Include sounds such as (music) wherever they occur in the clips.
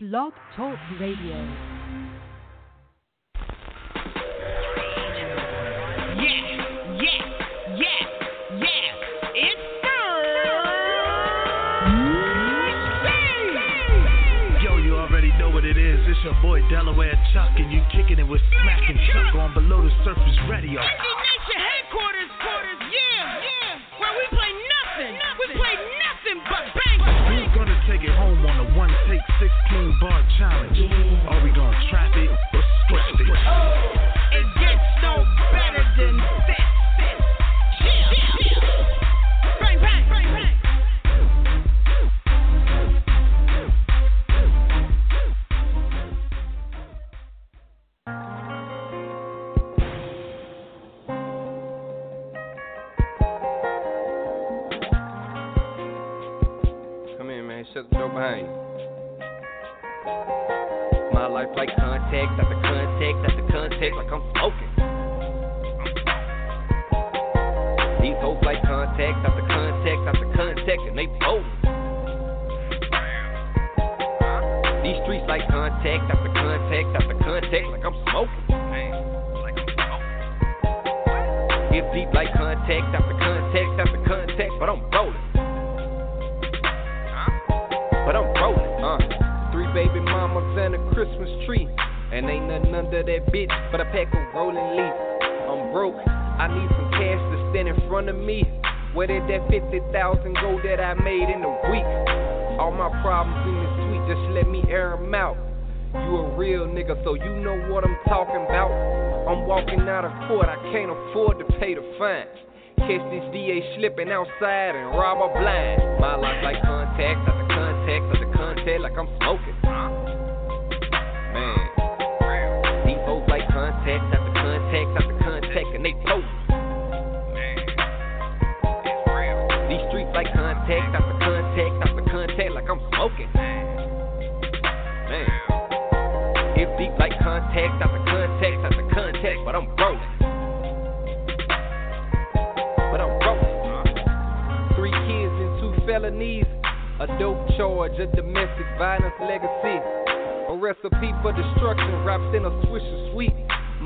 Blog Talk Radio. Yeah, yeah, yeah, yeah. It's Yo, you already know what it is. It's your boy Delaware Chuck, and you kicking it with Smack and Chuck on Below the Surface Radio. Take it home on a one take 16 bar challenge? Are we gonna trap it or scratch it? It outside and rob a blind. My life like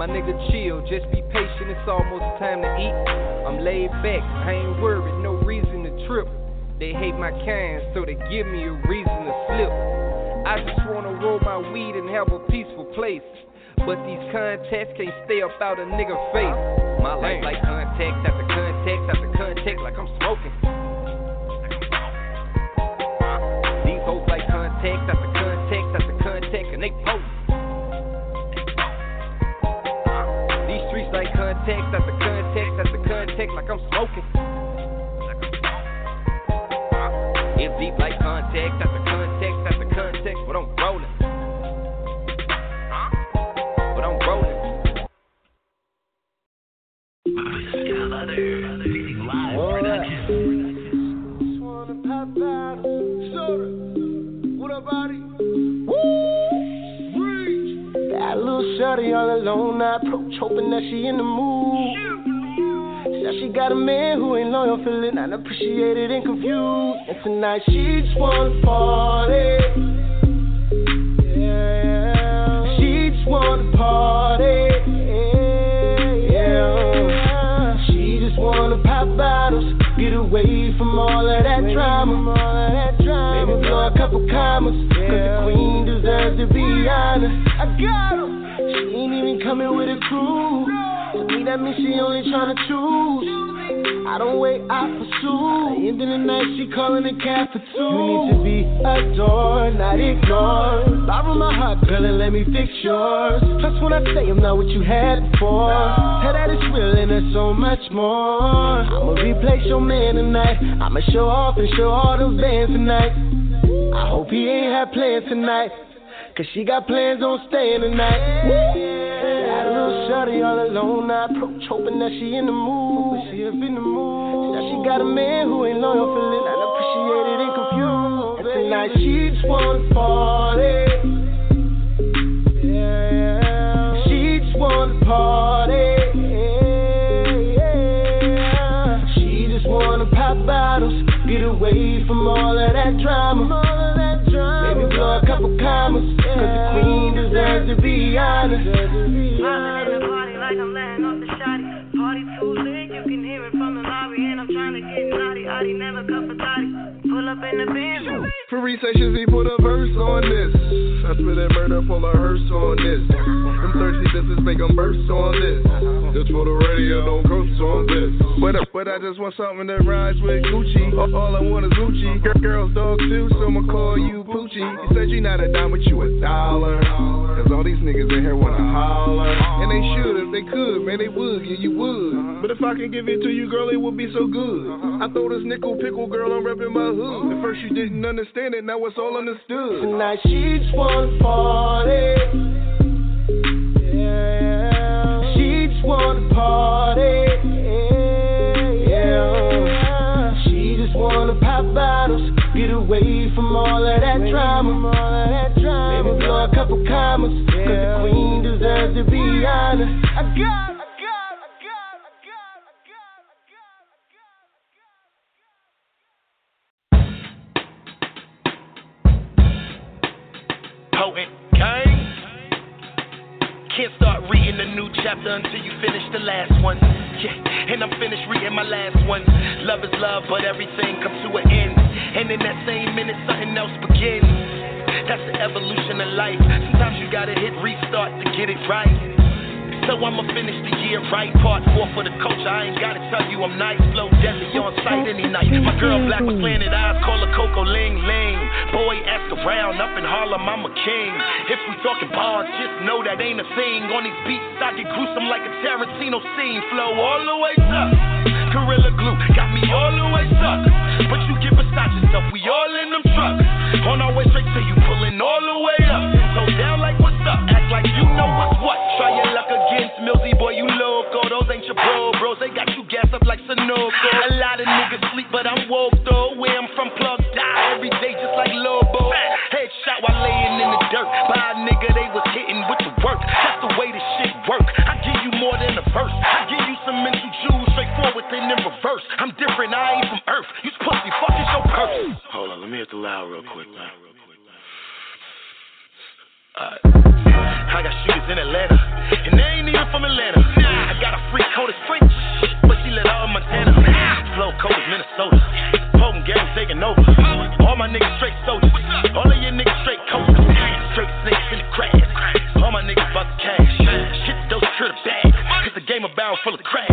My nigga chill, just be patient, it's almost time to eat. I'm laid back, I ain't worried, no reason to trip. They hate my kind, so they give me a reason to slip. I just wanna roll my weed and have a peaceful place. But these contacts can't stay up out a nigga face. My life like contact after contact after contact, like I'm smoking. I'm smoking. It's deep like contact after contact after contact, but I'm rolling. But I'm rolling. Got a little shorty all alone. I approach, hoping that she in the mood. Said she got a man who ain't loyal, feeling unappreciated and confused. And tonight she just wanna party. Yeah, she just wanna party. Yeah, she just wanna pop bottles, get away from all of that drama. Maybe blow a couple commas, cause the queen deserves to be honest. I got 'em. She ain't even coming with a crew. Me, that means she only tryna choose. I don't wait, I pursue. End of the night, she calling a cab for two. You need to be adored, not ignored. Borrow my heart, girl, and let me fix yours. Plus, when I say I'm not what you had before, tell that it's real and there's so much more. I'ma replace your man tonight. I'ma show off and show all those bands tonight. I hope he ain't had plans tonight. Cause she got plans on staying tonight. Got shorty all alone. I approach, hoping that she in the mood. She up in the mood. Now she got a man who ain't loyal, feeling unappreciated and confused. And tonight she just wanna party. Yeah, she just wanna party. She just wanna pop bottles, get away from all of that drama. Maybe blow a couple commas, Cause the queen deserves to be honest. For recessions, he put a verse on this. I spit that murder, pull a hearse on this. Them thirsty bitches make them burst on this. Just for the radio, don't curse on this. But, but I just want something that rhymes with Gucci. All, all I want is Gucci. Girl, Girls, dog too, so I'ma call you Poochie. You said you not a dime, but you a dollar. Cause all these niggas in here wanna holler. And they should if they could, man, they would, yeah, you would. But if I can give it to you, girl, it would be so good. I throw this nickel pickle, girl, I'm repping my hood. At first you didn't understand it, now it's all understood. Tonight she just wanna party. Yeah. She just wanna party. She just wanna pop bottles, get away from all of that drama. Maybe blow a couple commas, cause the queen deserves to be got. I got, chapter until you finish the last one. Yeah, and I'm finished reading my last one. Love is love, but everything comes to an end. And in that same minute, something else begins. That's the evolution of life. Sometimes you gotta hit restart to get it right. So I'ma finish the year right. Part four for the culture. I ain't gotta tell you I'm nice, flow deadly on sight any night. My girl black with planted eyes, call her Coco Ling Ling. Boy, ask around, up in Harlem, I'm a king. If we talking bars, just know that ain't a thing. On these beats, I get gruesome like a Tarantino scene. Flow all the way up. Gorilla glue got me all the way stuck. But you get beside yourself, we all in them trucks. On our way straight to you, pulling all the way up. So down like what's up, act Against Millsy, boy, you loco. Those ain't your bro, bros. They got you gassed up like Sunoco. A lot of niggas sleep, but I'm woke though. Where I'm from, plug die every day, just like Lobo. Headshot while laying in the dirt. By a nigga, they was hitting with the work. That's the way this shit work. I give you more than a verse. I give you some mental jewels, straightforward, then in reverse. I'm different, I ain't from Earth. You pussy, fuck is your purse. Hold on, let me hit the loud real quick, man. Uh, I got shooters in Atlanta, and they ain't even from Atlanta. I got a freak code as French, but she let all Montana. Flow code is Minnesota. Potent gang taking over. All my niggas straight soldiers. All of your niggas straight coasters. Straight snakes in the grass. All my niggas about the cash. Shit, those the bag. Cause the game about full of crabs.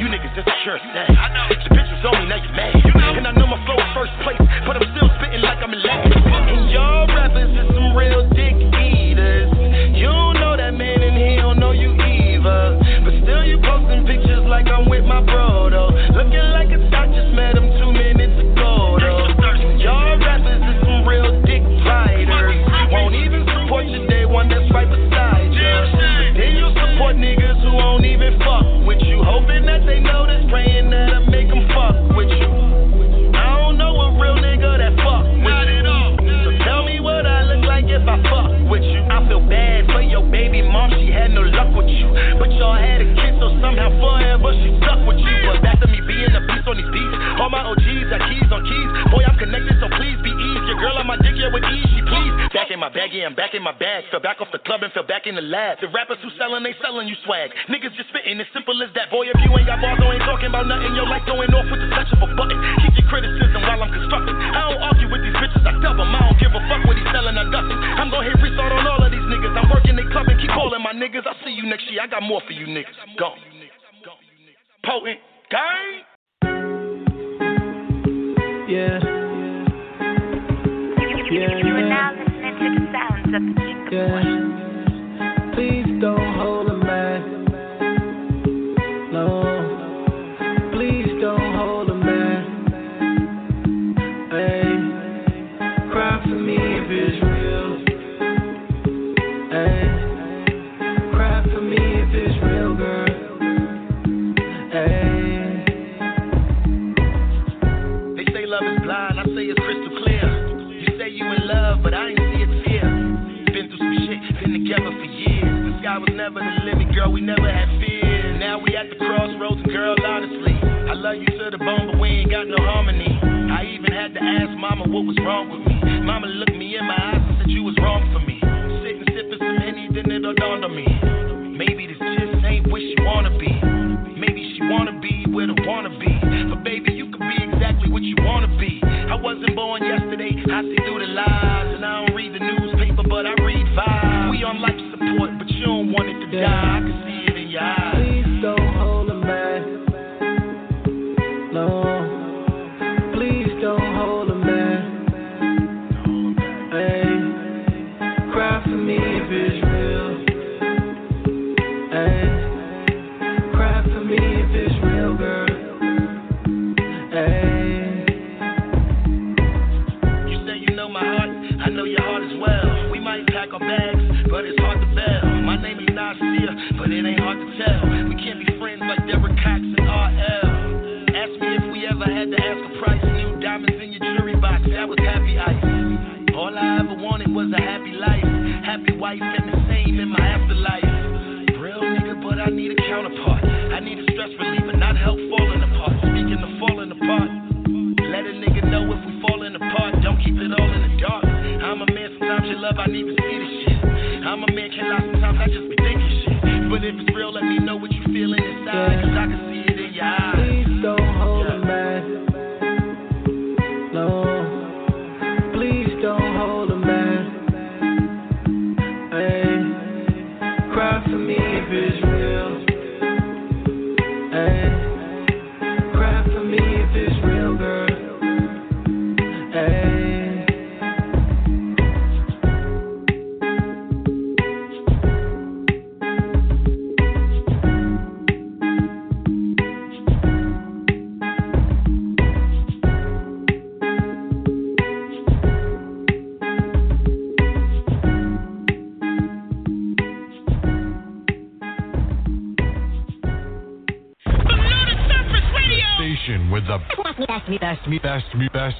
You niggas just insecure and sad. The bitch was on me, now you mad. And I know my flow is first place, but I'm still spitting like I'm in last. And y'all rappers is some real dick eaters. You don't know that man and he don't know you either. But still you posting pictures like I'm with my bro though. Looking like a thought just met him Niggas just spitting, as simple as that. Boy, if you ain't got bars, I ain't talking about nothing. Your life going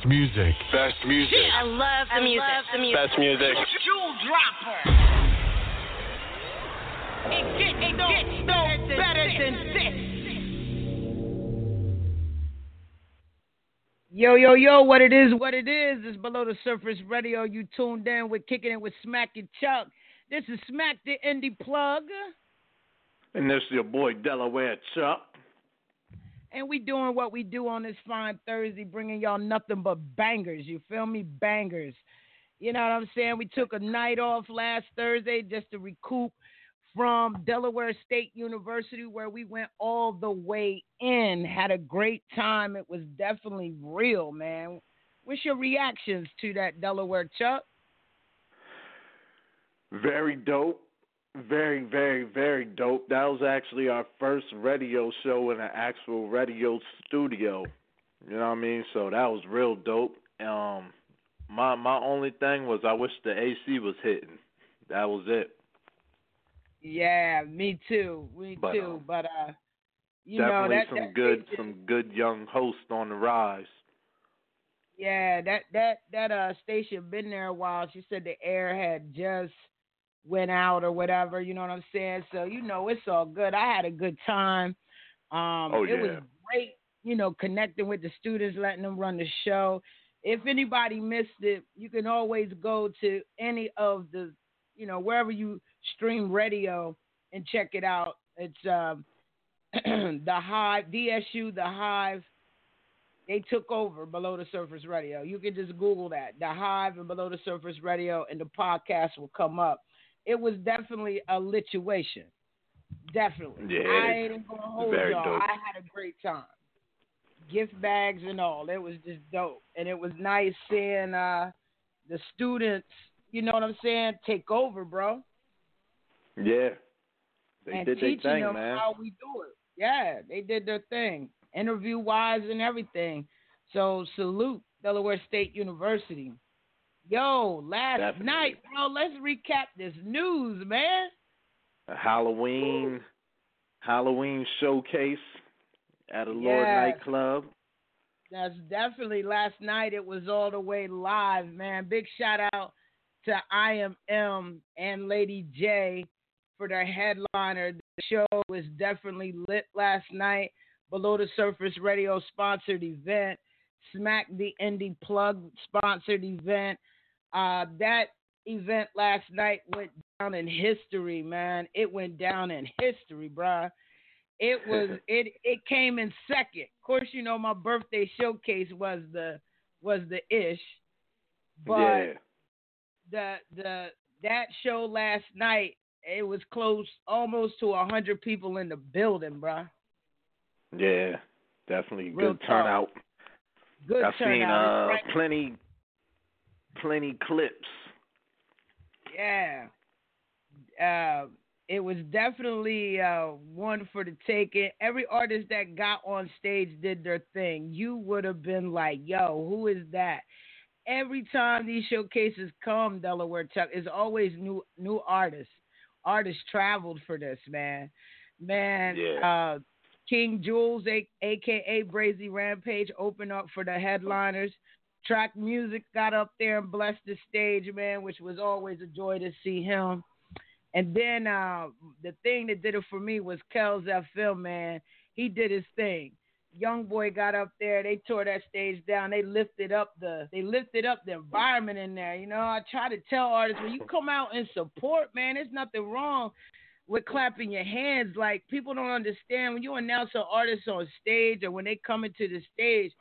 music. Best music. I love the music. the music. Best music. Jewel dropper. It gets it no, gets no better than this. Yo, yo, yo, what it is, what it is. It's Below the Surface Radio. You tuned in with Kicking It with Smack and Chuck. This is Smack the Indie Plug. And this is your boy Delaware Chuck. And we doing what we do on this fine Thursday, bringing y'all nothing but bangers. You feel me? Bangers. You know what I'm saying? We took a night off last Thursday just to recoup from Delaware State University, where we went all the way in. Had a great time. It was definitely real, man. What's your reactions to that Delaware Chuck? Very dope. Very, very, very dope. That was actually our first radio show in an actual radio studio. You know what I mean? So that was real dope. Um my my only thing was I wish the AC was hitting. That was it. Yeah, me too. Me But, too. um, But uh, you know Definitely that some that good station- some good young hosts on the rise. Yeah, that that that uh station been there a while. She said the air had just went out or whatever. You know what I'm saying? So you know it's all good. I had a good time. Um, Oh, it was great. You know, connecting with the students, letting them run the show. If anybody missed it, you can always go to any of the, you know, wherever you stream radio and check it out. It's um, (clears throat) the Hive, DSU, the Hive they took over Below the Surface Radio. You can just Google that, The Hive and Below the Surface Radio, and the podcast will come up. It was definitely a lituation. Definitely. Yeah, I ain't gonna hold y'all. dope. I had a great time. Gift bags and all. It was just dope. And it was nice seeing uh the students, you know what I'm saying, take over, bro. Yeah. They and did their teaching thing, them man. how we do it. Yeah, they did their thing, interview wise and everything. So salute Delaware State University. Yo, last Definitely. night, bro, let's recap this news, man. A Halloween Halloween showcase at Allure Yes. nightclub. That's definitely last night. It was all the way live, man. Big shout out to IMM and Lady J for their headliner. The show was definitely lit last night. Below the Surface Radio sponsored event. Smack the Indie Plug sponsored event. Uh, that event last night went down in history, man. It went down in history, bruh. It was (laughs) it it came in second. Of course, you know my birthday showcase was the was the ish, but yeah. the the that show last night it was close almost to a hundred people in the building, bruh. Yeah. Definitely Real good talk. turnout. Good I've seen uh right- plenty plenty clips Yeah. Uh, it was definitely uh, one for the taking. Every artist that got on stage did their thing. You would have been like, "Yo, who is that?" Every time these showcases come, Delaware Chuck is always new new artists. Artists traveled for this, man. Man, Yeah. uh, King Jules, a- aka Brazy Rampage, opened up for the headliners. Track music got up there and blessed the stage, man, which was always a joy to see him. And then uh, the thing that did it for me was Kells FM, man. He did his thing. Young boy got up there. They tore that stage down. They lifted up the they lifted up the environment in there. You know, I try to tell artists when you come out and support, man, there's nothing wrong with clapping your hands. Like people don't understand when you announce an artist on stage or when they come into the stage,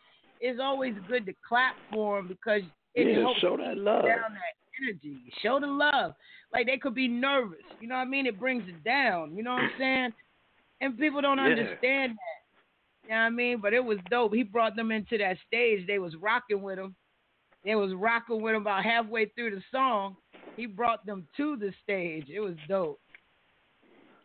it's always good to clap for them because it Yeah, helps show that love. down that energy. Show the love. Like they could be nervous. You know what I mean? It brings it down. You know what I'm (clears throat) saying? And people don't Yeah. understand that. You know what I mean? But it was dope. He brought them into that stage. They was rocking with him. They was rocking with him about halfway through the song. He brought them to the stage. It was dope.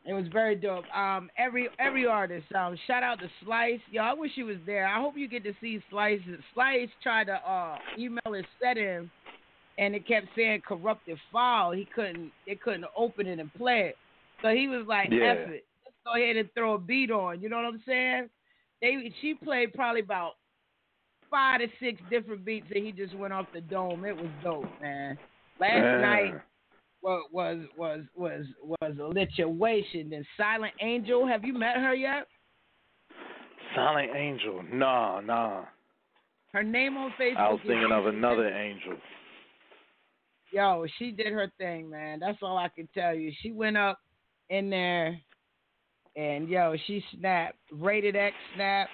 It was very dope. Um, every every artist. Um, shout out to Slice. Yo, I wish he was there. I hope you get to see Slice. Slice tried to uh, email his set in, and it kept saying corrupted file. He couldn't. They couldn't open it and play it. So he was like, Yeah. "F it. Let's go ahead and throw a beat on." You know what I'm saying? They she played probably about five to six different beats, and he just went off the dome. It was dope, man. Last night was was was was was a lituation. And Silent Angel, have you met her yet? Silent Angel. Nah, nah. Her name on Facebook. I was thinking of another angel. Yo, she did her thing, man. That's all I can tell you. She went up in there, and yo, she snapped. Rated X snapped.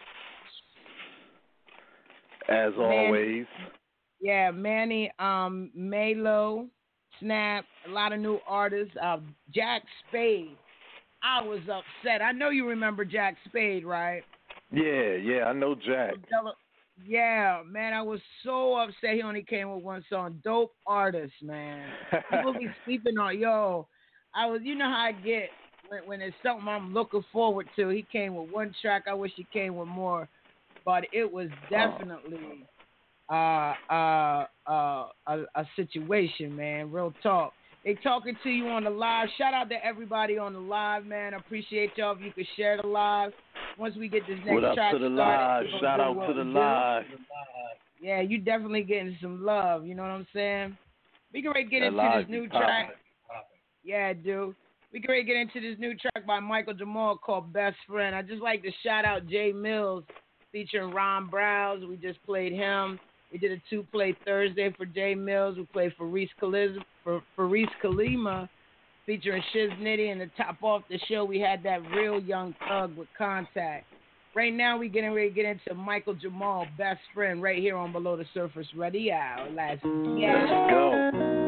As Man. always. Yeah, Manny um Malo, Snap, a lot of new artists. Uh, Jack Spade. I was upset. I know you remember Jack Spade, right? Yeah, yeah, I know Jack. Yeah, man, I was so upset he only came with one song. Dope artist, man. People be (laughs) sleeping on yo. I was, you know how I get when, when it's something I'm looking forward to. He came with one track. I wish he came with more, but it was definitely uh, uh, uh, a, a situation, man. Real talk. They talking to you on the live. Shout out to everybody on the live, man. I appreciate y'all if you could share the live. Once we get this next What up track to the started, live? Shout out to the live. Yeah, you definitely getting some love. You know what I'm saying? We can ready get That into this new track. Yeah, dude. We can ready get into this new track by Michael Jamal called Best Friend. I just like to shout out Jay Mills featuring Ron Browse. We just played him. We did a two play Thursday for Jay Mills. We played for Reese Kalima featuring Shiz Nitty. And to top off the show, we had that real young thug with contact. Right now, we getting ready to get into Michael Jamal, best friend, right here on Below the Surface Radio. Let's Let's go. go.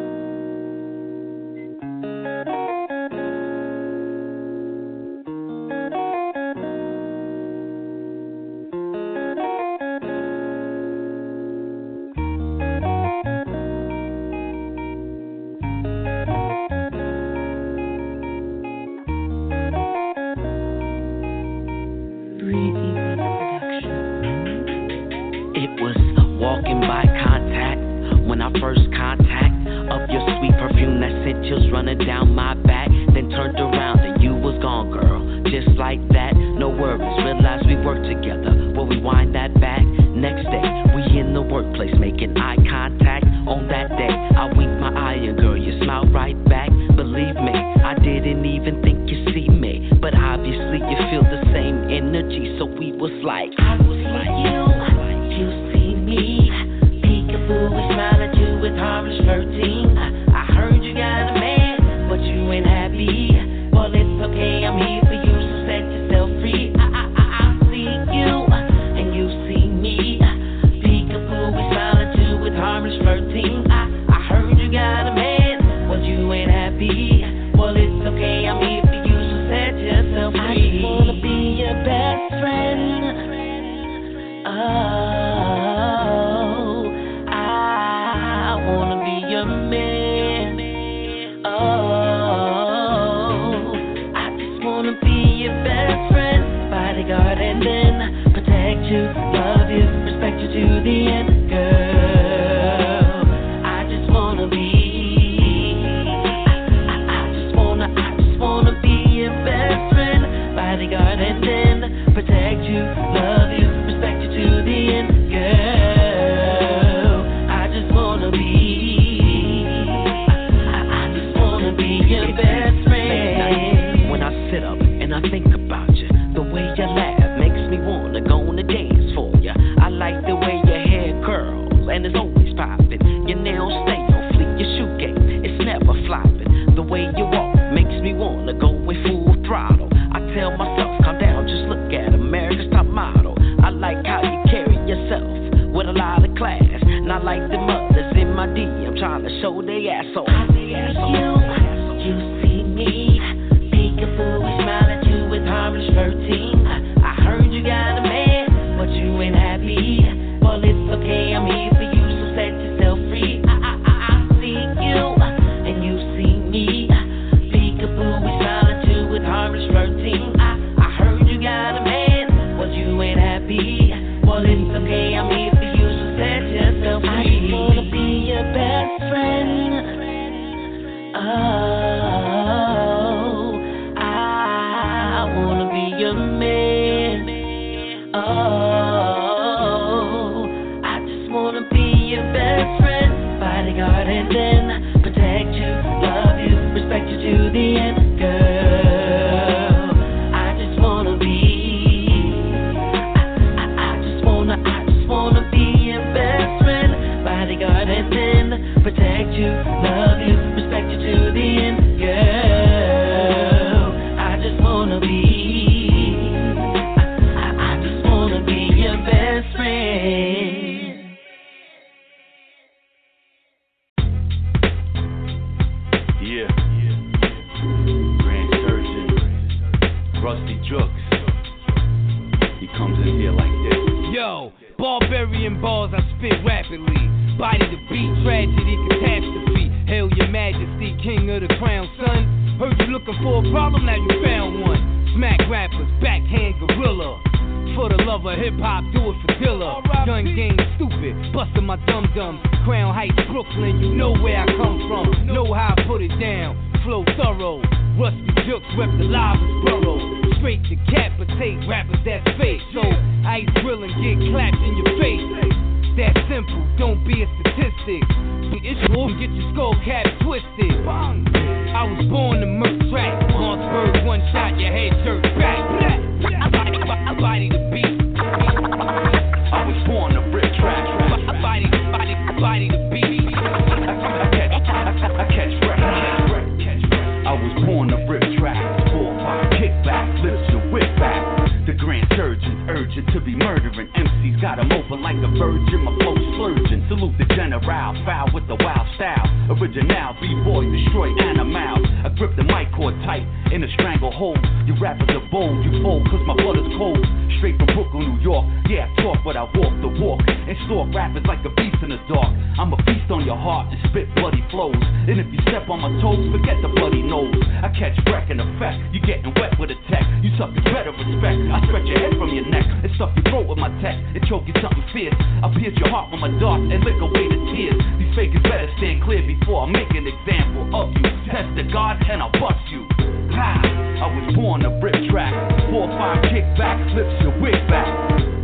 before I make an example of you. Test the gods and I'll bust you. Ha! I was born to rip track. Four, five, kick back, flips your wig back.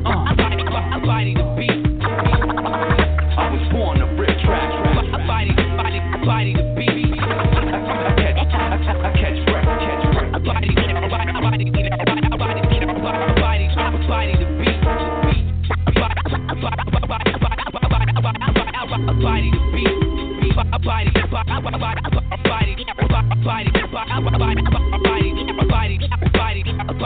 Uh, I'm (laughs) fighting the beat.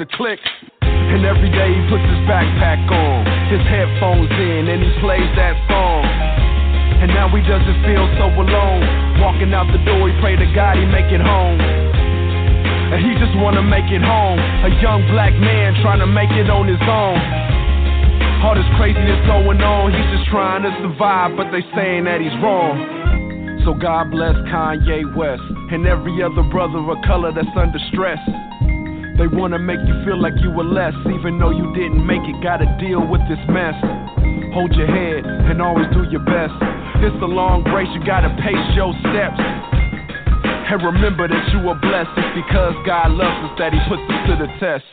the click. And every day he puts his backpack on, his headphones in, and he plays that song. And now he doesn't feel so alone. Walking out the door, he pray to God he make it home. And he just wanna make it home. A young black man trying to make it on his own. All this craziness going on, he's just trying to survive, but they saying that he's wrong. So God bless Kanye West and every other brother of color that's under stress. They wanna make you feel like you were less, even though you didn't make it. Gotta deal with this mess. Hold your head and always do your best. It's a long race, you gotta pace your steps. And remember that you are blessed. It's because God loves us that He puts us to the test.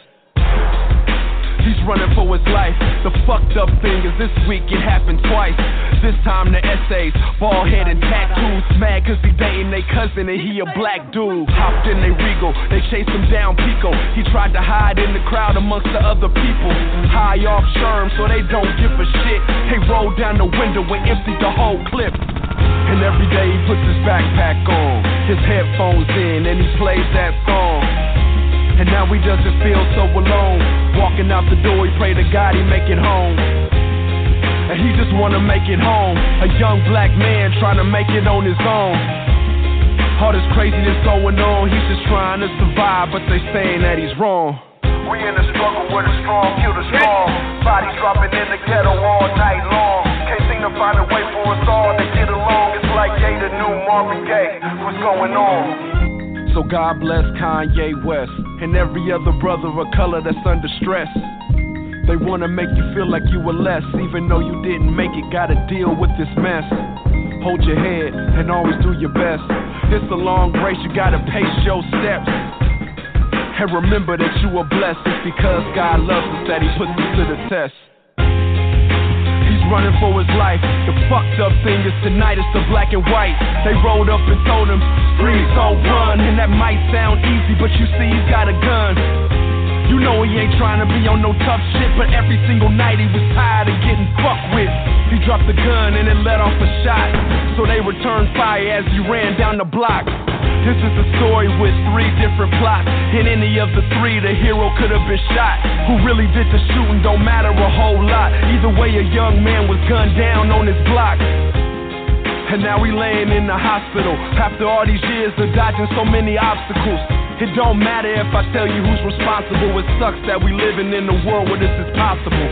He's running for his life. The fucked up thing is this week it happened twice. This time the essays, bald head and tattoos. Mad cause he dating they cousin and he a black dude. Hopped in they regal, they chased him down Pico. He tried to hide in the crowd amongst the other people. High off Sherm so they don't give a shit. They rolled down the window and emptied the whole clip. And every day he puts his backpack on, his headphones in, and he plays that song. And now he doesn't feel so alone. Walking out the door, he pray to God he make it home. And he just wanna make it home. A young black man trying to make it on his own. All this craziness going on, he's just trying to survive, but they saying that he's wrong. We in a struggle where the strong kill the strong. Bodies dropping in the ghetto all night long. Can't seem to find a way for us all to get along. It's like Ye the new Marvin Gaye. What's going on? So God bless Kanye West and every other brother of color that's under stress. They wanna make you feel like you were less, even though you didn't make it. Gotta deal with this mess. Hold your head and always do your best. It's a long race, you gotta pace your steps. And remember that you are blessed. It's because God loves us that He puts us to the test running for his life. The fucked up thing is tonight it's the black and white. They rolled up and told him, freeze, don't run. And that might sound easy, but you see he's got a gun. You know he ain't trying to be on no tough shit, but every single night he was tired of getting fucked with. He dropped the gun and it let off a shot. So they returned fire as he ran down the block. This is a story with three different plots. In any of the three, the hero could have been shot. Who really did the shooting don't matter a whole lot. Either way, a young man was gunned down on his block. And now he laying in the hospital after all these years of dodging so many obstacles. It don't matter if I tell you who's responsible. It sucks that we living in a world where this is possible.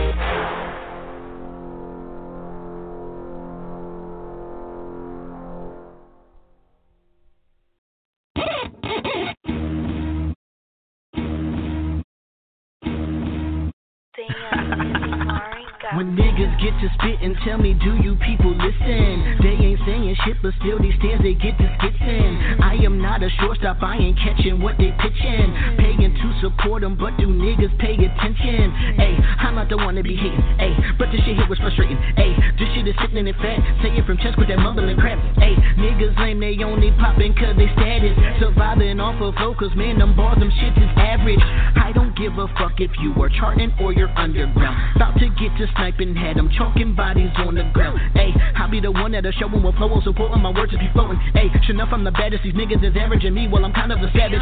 Get to spit and tell me, do you people listen? They ain't saying shit, but still these stands they get to skits in. I am not a shortstop, I ain't catching what they pitching. Paying to support them, but do niggas pay attention? Hey, I'm not the one to be hating. Hey, but this shit here was frustrating. Hey, this shit is sickening and fat. Say it from chest with that mumbling crap. Hey, niggas lame, they only popping cause they status. Surviving off of cause man, them bars, them shit is average. I don't give a fuck if you are charting or you're underground. About to get to sniping head. I'm chalking bodies on the ground. Hey, I'll be the one that'll show them what flow on supporting my words if you floating. Hey, sure enough, I'm the baddest. These niggas is averaging me while I'm kind of a savage.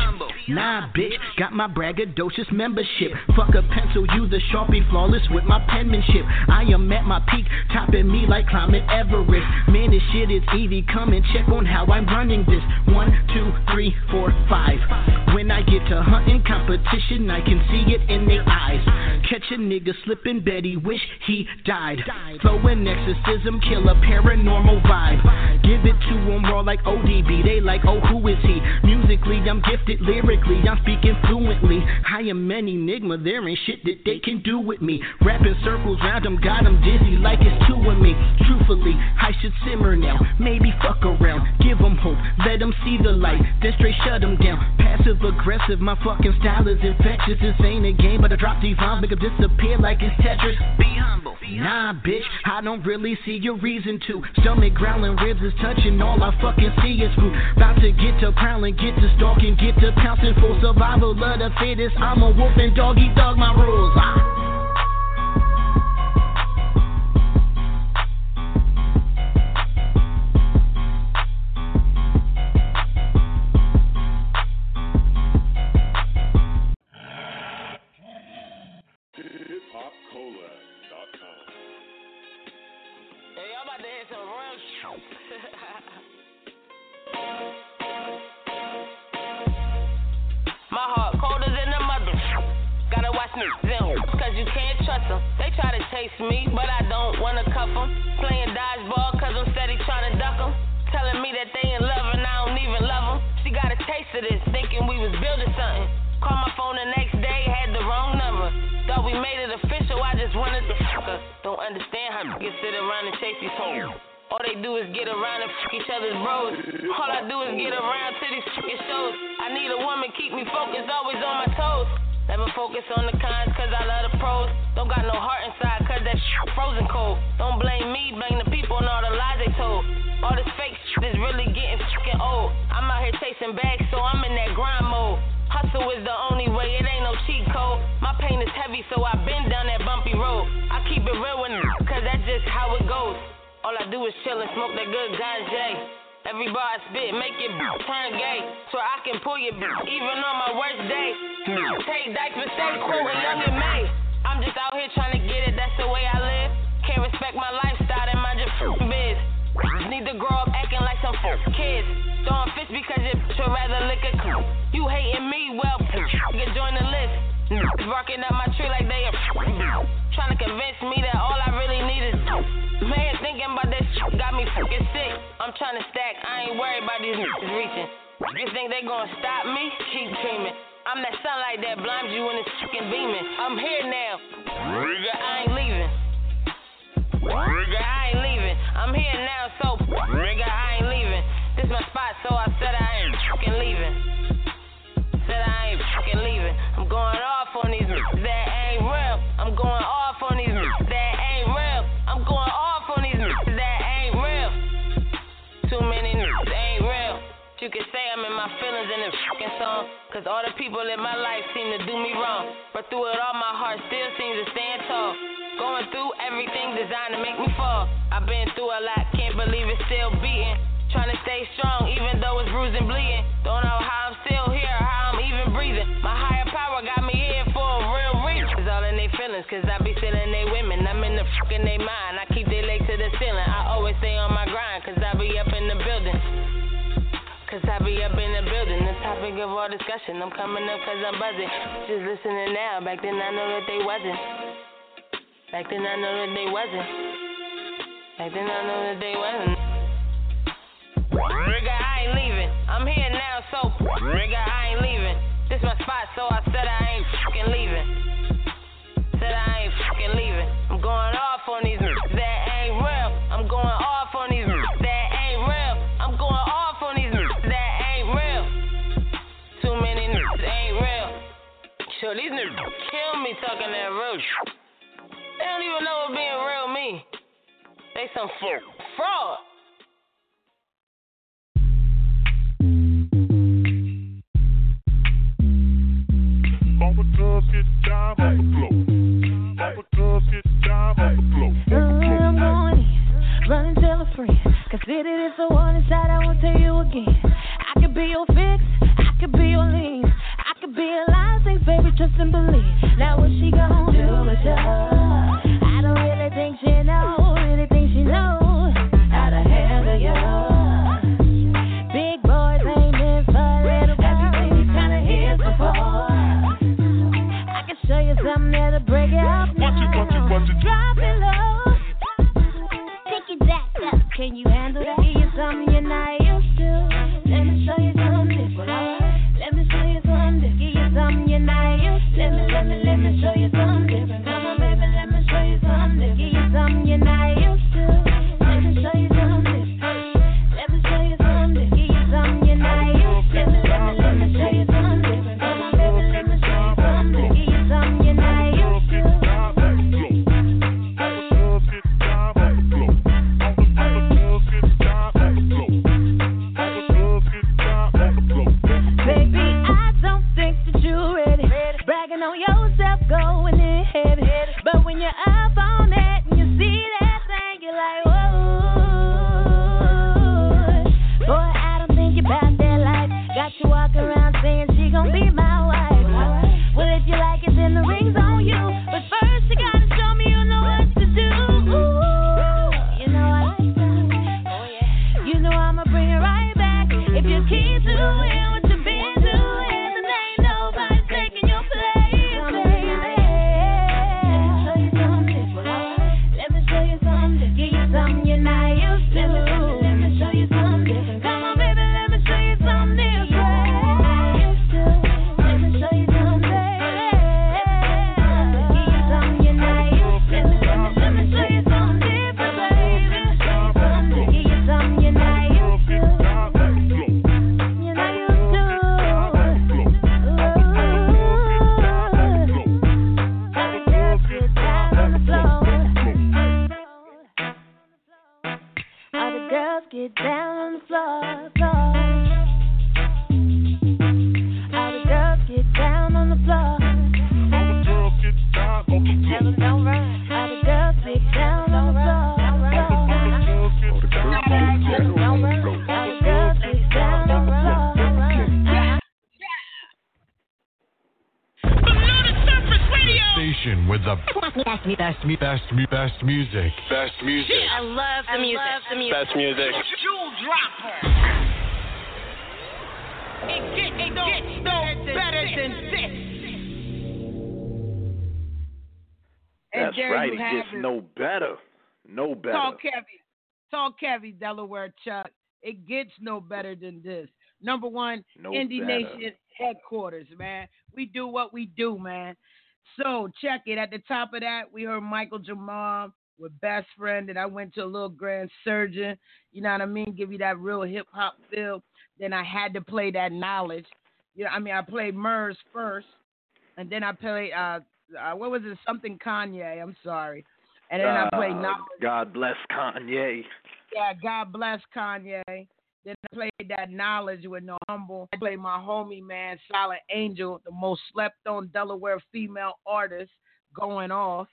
Nah, bitch, got my braggadocious membership. Fuck a pencil, use a sharpie, flawless with my penmanship. I am at my peak, topping me like climbing Everest. Man, this shit is easy. Come and check on how I'm running this. One, two, three, four, five. When I get to hunting competition, I can see it in their eyes. Catch a nigga slipping, Betty wish he died. Flowing exorcism, kill a paranormal vibe. Give it to him raw like ODB. They like, oh, who is he? Musically, I'm gifted. Lyrically, I'm speaking fluently. I am an enigma. There ain't shit that they can do with me. Rapping circles round them, got them dizzy like it's two of me. Truthfully, I should simmer now. Maybe fuck around. Give them hope. Let them see the light. Then straight shut them down. Passive aggressive. My fucking style is infectious. This ain't a game, but I drop these bombs, make them disappear like it's Tetris. Be humble. Nah, bitch, I don't really see your reason to. Stomach growling, ribs is touching, all I fucking see is food. About to get to prowling, get to stalking, get to pouncing for survival of the fittest. I'm a and doggy dog my rules. Ah. My (laughs) heart niggas in cause you can't trust them. They try to chase me, but I don't wanna cuff them. Playing dodgeball cause I'm steady trying to duck them. Telling me that they in love and I don't even love them. She got a taste of this, thinking we was building something. Call my phone the next day, had the wrong number. Thought we made it official, I just wanted to fuck her. Don't understand how niggas sit around and chase these hoes. All they do is get around and fuck each other's bros. All I do is get around to these fucking shows. I need a woman, keep me focused, always on my toes. Never focus on the cons, cause I love the pros. Don't got no heart inside, cause that shit frozen cold. Don't blame me, blame the people and all the lies they told. All this fake shit is really getting fucking old. I'm out here chasing bags, so I'm in that grind mode. Hustle is the only way, it ain't no cheat code. My pain is heavy, so I've been down that bumpy road. I keep it real with cause that's just how it goes. All I do is chill and smoke that good ganja. Every bar I spit, make it turn gay. So I can pull you even on my worst day. Take dice, mistake, quoting young and May. I'm just out here trying to get it, that's the way I live. Can't respect my lifestyle and mind your biz. Need to grow up acting like some kids. Throwing fists because you would rather lick a crew. You hating me, well, you can join the list. Barking up my tree like they a Trying to convince me that all I really need is Man, thinking about that shit got me fucking sick. I'm trying to stack, I ain't worried about these niggas reaching. You think they gonna stop me? Keep dreaming. I'm that sunlight that blinds you when it's fucking beaming. I'm here now. Nigga, I ain't leaving. Nigga, I ain't leaving. I'm here now, so nigga, I ain't leaving. This my spot, so I fucking song. Cause all the people in my life seem to do me wrong. But through it all, my heart still seems to stand tall. Going through everything designed to make me fall. I've been through a lot, can't believe it's still beating. Trying to stay strong, even though it's bruising, bleeding. Don't know how I'm still here, how I'm even breathing. My higher power got me here for a real reason. It's all in their feelings, cause I be feeling they women. I'm in the fucking they mind. Be up in the building, the topic of all discussion. I'm coming up cause I'm buzzing. Just listening now, back then I know that they wasn't. Back then I know that they wasn't. Back then I know that they wasn't. Nigga, I ain't leaving. I'm here now, so nigga, I ain't leaving. This my spot, so I said I ain't fucking leaving. Said I ain't fucking leaving. I'm going off on these that ain't real. I'm going off on these Sure, these niggas kill me talking that real shit. They don't even know what being real mean. They some fraud. Bumper clubs get the job on the floor. Bumper clubs get the job on the floor. Early morning, running till a friend. Consider this a warning shot, I won't tell you again. I could be your fix, I could be your lean. I could be a lie, say, baby, trust and believe. Now what she gon' do with you? I don't really think she know, really think she knows how to handle you. Big boys ain't meant for little girls. Have you kind of hits before? I can show you something that'll break it up. Watch it, watch it, watch it. Drop it low. Pick it back up. Can you handle that? Give you something you're not Give you something you're not used. Let me, let me, let me show you something best, best, best, best, best music. Best music. I love the music. Love the music. Best music. Jewel dropper. It gets, it gets no better than this. That's there right. It gets it. no better. No better. Talk heavy. Talk heavy, Delaware Chuck. It gets no better than this. Number one, No Indie better. Nation headquarters, man. We do what we do, man. So check it. At the top of that, we heard Michael Jamal with Best Friend, and I went to a little Grand Surgeon. You know what I mean? Give you that real hip hop feel. Then I had to play that knowledge. You know, I mean, I played Murs first, and then I played uh, uh what was it? Something Kanye. I'm sorry. And then I played Uh, knowledge. God bless Kanye. Yeah, God bless Kanye. Then I played that knowledge with no humble. I played my homie man, Solid Angel, the most slept on Delaware female artist going off.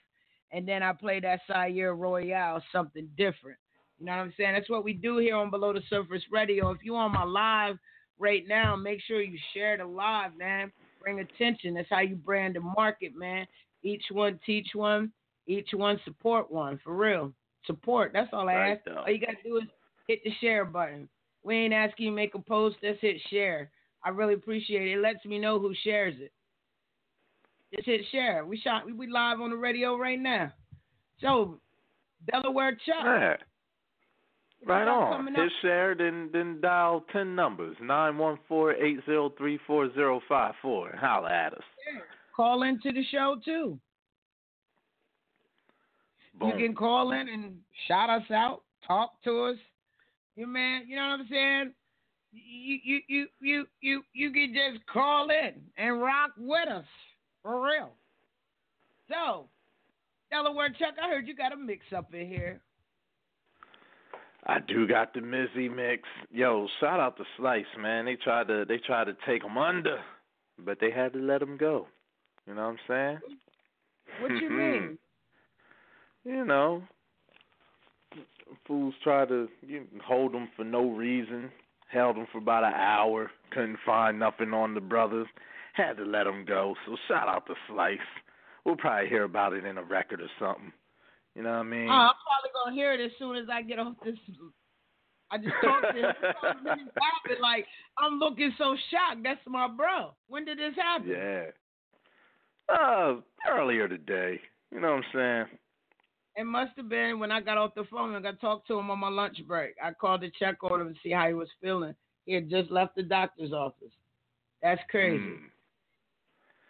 And then I played that Sire Royale, something different. You know what I'm saying? That's what we do here on Below the Surface Radio. If you on my live right now, make sure you share the live, man. Bring attention. That's how you brand the market, man. Each one teach one, each one support one. For real. Support. That's all I Right, ask. though. All you gotta do is hit the share button. We ain't asking you to make a post, just hit share. I really appreciate it. It lets me know who shares it. Just hit share. We shot we, we live on the radio right now. So Delaware Chuck. Yeah. Right on. Hit share, then then dial ten numbers nine one four eight zero three four zero five four and holla at us. Call into the show too. Boom. You can call in and shout us out, talk to us. You man, you know what I'm saying? You you you you you you can just call in and rock with us. For real. So, Delaware Chuck, I heard you got a mix up in here. I do got the Mizzy mix. Yo, shout out to Slice, man. They tried to they tried to take him under, but they had to let him go. You know what I'm saying? What you (laughs) mean? you know, fools try to you, hold him for no reason. Held him for about an hour. Couldn't find nothing on the brothers. Had to let him go. So shout out to Slice. We'll probably hear about it in a record or something. You know what I mean? Oh, I'm probably gonna hear it as soon as I get off this. I just talked to him. Five minutes happened. Like I'm looking so shocked. That's my bro. When did this happen? Yeah. Uh, earlier today. You know what I'm saying? It must have been when I got off the phone and I talked to him on my lunch break. I called to check on him and see how he was feeling. He had just left the doctor's office. That's crazy.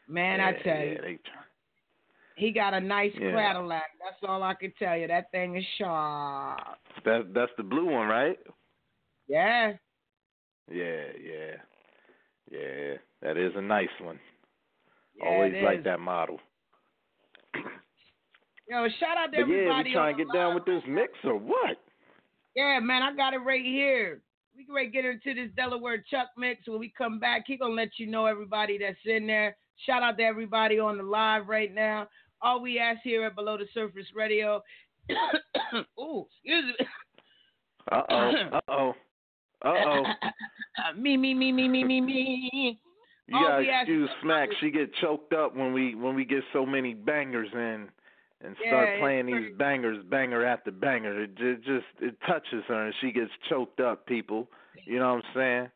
Man, I Hmm. Tell yeah, you. He got a nice Yeah. Cadillac. That's all I can tell you. That thing is sharp. That that's the blue one, right? Yeah. Yeah, yeah, yeah. That is a nice one. Yeah, Always like that model. Yo, shout out to But yeah, everybody. we trying to get down with this mix or what? Yeah, man, I got it right here. We can right get into this Delaware Chuck mix. When we come back, he gonna let you know everybody that's in there. Shout out to everybody on the live right now. All we ask here at Below the Surface Radio. (coughs) Ooh, excuse me. Uh (coughs) oh. Uh oh. Uh (coughs) oh. me, me, me, me, me, me, me. You All gotta excuse Smack. She get choked up when we when we get so many bangers in and start Yeah, playing pretty- these bangers, banger after banger. It ju- just it touches her and she gets choked up. People, you know what I'm saying?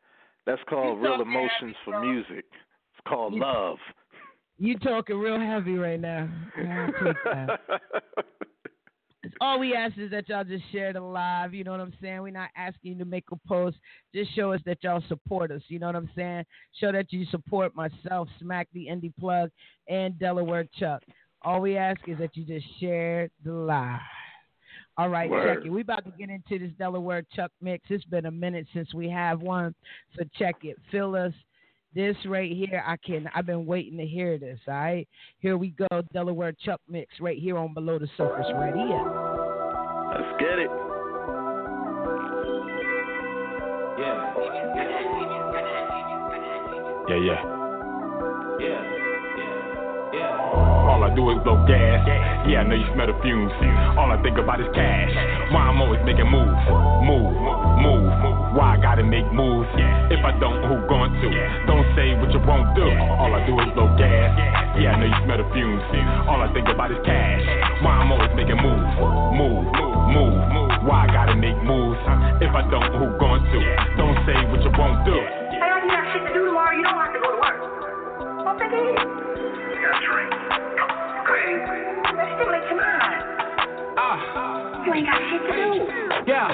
That's called real emotions for bro. music. It's called You- love. You talking real heavy right now. Yeah, I'll take that. (laughs) All we ask is that y'all just share the live. You know what I'm saying? We're not asking you to make a post. Just show us that y'all support us. You know what I'm saying? Show that you support myself, Smack the Indie Plug, and Delaware Chuck. All we ask is that you just share the live. All right, Word. check it. We about to get into this Delaware Chuck mix. It's been a minute since we have one, so check it. Feel us. This right here, I can. I've been waiting to hear this. All right, here we go. Delaware Chuck mix right here on Below the Surface Radio. Let's get it. Yeah. Yeah. Yeah, yeah. All I do is blow gas. Yeah, I know you smell the fumes. All I think about is cash. Why I'm always making moves, move, move. Why I gotta make moves? If I don't, who going to? Don't say what you won't do. All I do is blow gas. Yeah, I know you smell the fumes. All I think about is cash. Why I'm always making moves, move, move. Move, why I gotta make moves? If I don't, who going to? Don't say what you won't do. Hey, if you got shit to do tomorrow, you don't have to go to work. Well, take it easy. You got a drink. Mind. You ain't got shit to do. Yeah,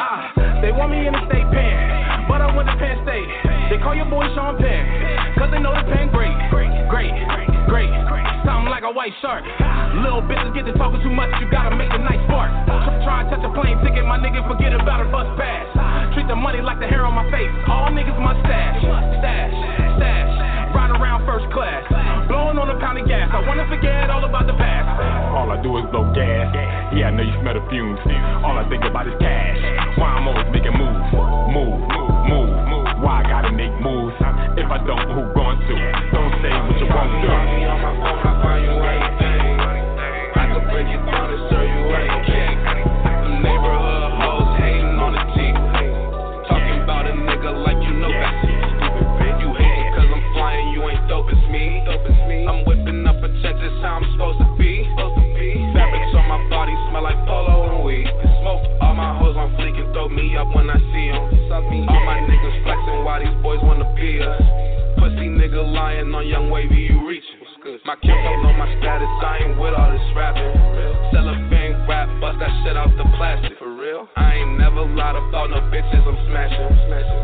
ah, they want me in the state pen, but I went to Penn State. They call your boy Sean they know the pen great, great, great. Something like a white shark. Little bitches get to talking too much, you gotta make a nice spark. Touch a plane ticket, my nigga, forget about a bus pass. Treat the money like the hair on my face. All niggas stash, stash. Ride around first class, blowing on a pound of gas. I wanna forget all about the past. All I do is blow gas. Yeah, I know you smell the fumes. All I think about is cash. Why I'm always making moves, move, move, move. Why I gotta make moves? If I don't, who going to? Don't say what you won't do. I can break you down and show you everything. How I'm supposed to be. Fabrics on my body smell like polo and weed. Smoke all my hoes on fleek and throw me up when I see 'em. All my niggas flexing while these boys wanna be us. Pussy nigga lying on young wavy, you reaching. My kids don't know my status, I ain't with all this rapping. Cellophane rap, bust that shit out the plastic. For real? I ain't never lied about no bitches I'm smashing.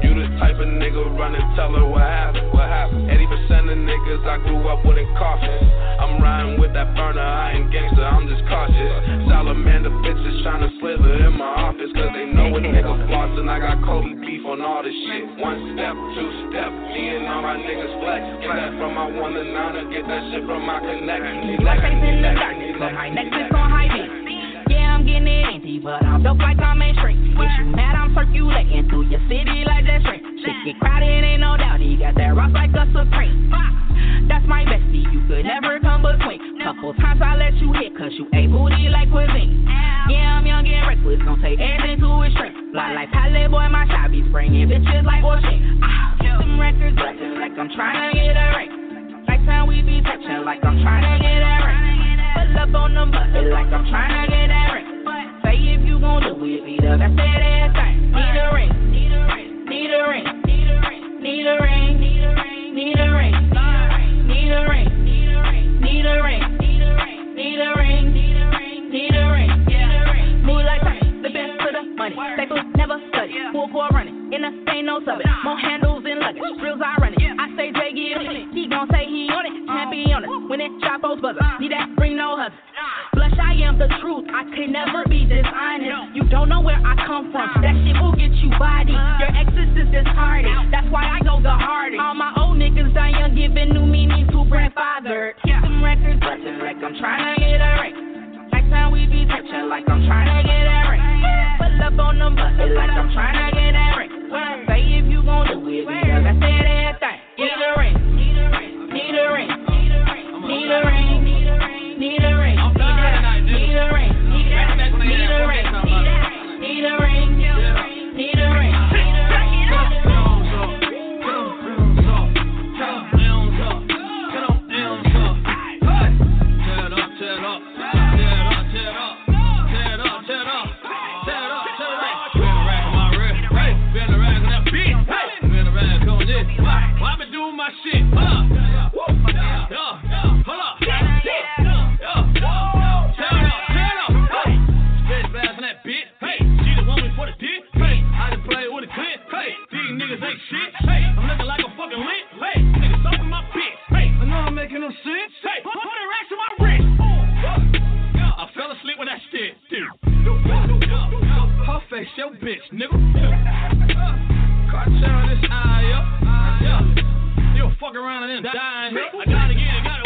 You the type of nigga run and tell her what happened. What happened? 80% of niggas I grew up with in coffins. I'm riding with that burner, I ain't gangster, I'm just cautious. Salamander bitches tryna slither in my office, cause they know a nigga flossing. I got Kobe beef on all this shit. One step, two step, me and all my niggas flex. Get that from my one to nine, or get that shit from my connect. My face in the darkness, but my necklace on high beat. I'm getting it empty, but I'm dope like I'm in street. If you mad, I'm circulating through your city like that shrink. Shit get crowded, ain't no doubt. He got that rock like a supreme. That's my bestie, you could never come between. Couple times I let you hit, cause you a booty like cuisine. Yeah, I'm young and reckless, don't take anything to extreme. Fly like Palette Boy, my shot be spraying bitches like ocean. Ah, get them records like I'm trying to get a ring. Nighttime we be touching like I'm trying to get a ring. Pull up on them buttons like I'm trying to get that ring. Say if you gon' do it, be the best at everything. Need a ring, need a ring, need a ring, need a ring, need a ring, need a ring, need a ring, need a ring, need a ring, need a ring, need a ring, need a ring, need a ring, need a ring, Move like that, the best for the money. Staples never study, full core running. In the ain't no sub more handles than luggage. Reels I run I say it, he gon' say he on it, can't be on it. When it drop those buzzers, need that bring no hustle. Blush, I am the truth. I could never be dishonest. You don't know where I come from. That shit will get you body. Your exes is disheartened. That's why I go the hardest. All my old niggas die young, giving new meaning to grandfather. Keep them records like I'm trying to get a ring. Next time we be touching like I'm trying to get a ring. Pull up on them buses like I'm trying to get a ring. Say if you gon' do it, be the best at everything. Need a ring. Need a ring. Need a ring. Need a ring. Need a ring. Need a ring. Need a ring. Need a ring. bitch, nigga. Uh, yeah. Cartel this eye, yo. Uh, yo, fuck around and then die. I gotta get it, gotta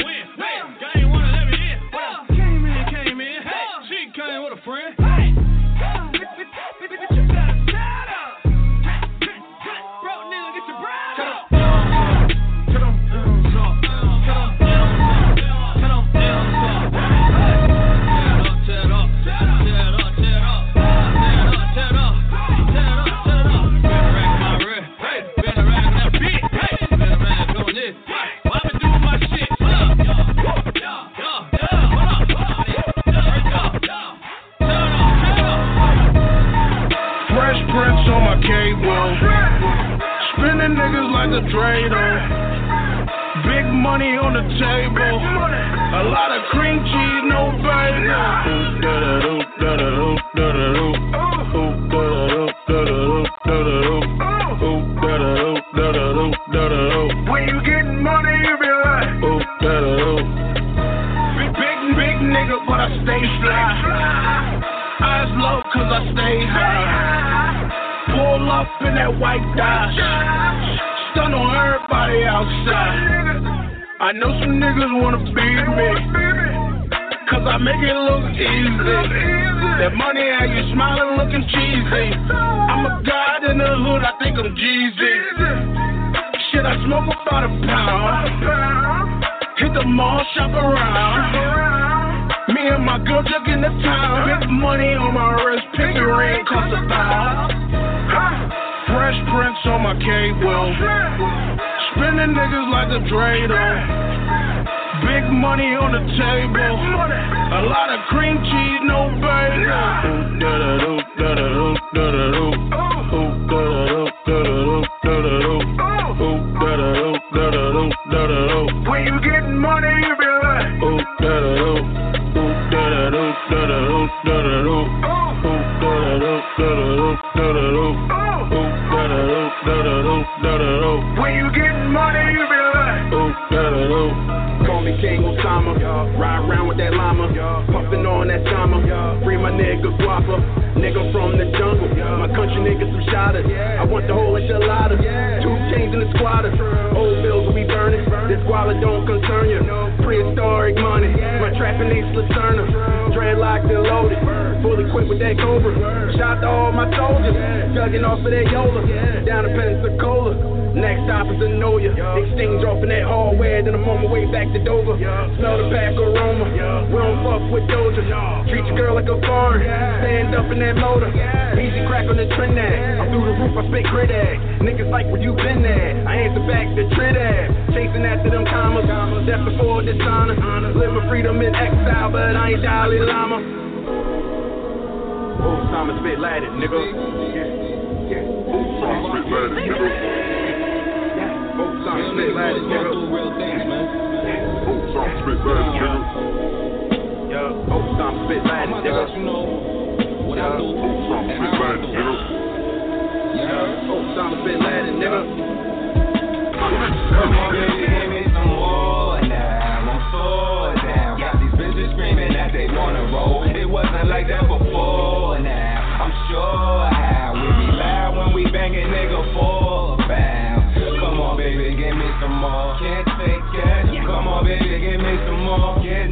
Drano. Big money on the table. A lot of cream cheese, no bagel. When you getting money, you be like, big, big, big nigga, but I stay fly. Eyes low, cause I stay high. Pull up in that white Dodge. On everybody outside. I know some niggas wanna beat me. Cause I make it look easy. That money had you smiling, looking cheesy. I'm a god in the hood, I think I'm Jeezy. Shit, I smoke about a pound. Hit the mall, shop around. Me and my girl just in the town. Big money on my wrist, the ring, cost a thousand. Fresh prints on my cable. Spinning niggas like a Drano. Big money on the table. A lot of cream cheese, no bagel. When you getting money, when you getting money, you be like, uh, Call me King Osama. Ride around with that llama. Puffin' on that summer. Free my nigga guapa. Nigga from the jungle. My country niggas some shotters. I want the whole enchilada. Two chains in the squatter. Old bills will be burning. This squalor don't concern you. Prehistoric money. My trapping ain't Lacerna. Dreadlocked and loaded. Fully equipped with that Cobra. Shot to all my soldiers. Jugging off of that Yola. Down to Pensacola. Next stop is Anoya. Exchange off in that hallway, then I'm on my way back to Dover. Smell the pack aroma. We don't fuck with Doja. Treat your girl like a foreign. Stand up in that motor. Easy crack on the trend that. I'm through the roof, I spit crit ag. Niggas like where you been at. I answer back Trid ag. Chasing after them commas. Death before dishonor. Living freedom in exile, but I ain't Dalai Lama. Old Simon spit Latin, nigga. Old Simon spit Latin, nigga. Simon spit Latin, nigga. Old Simon spit Latin, nigga. Yeah, old Simon spit Latin, nigga. Yeah, old Latin, nigga. Yeah, old Simon spit Latin, nigga. Come on, baby, give me some give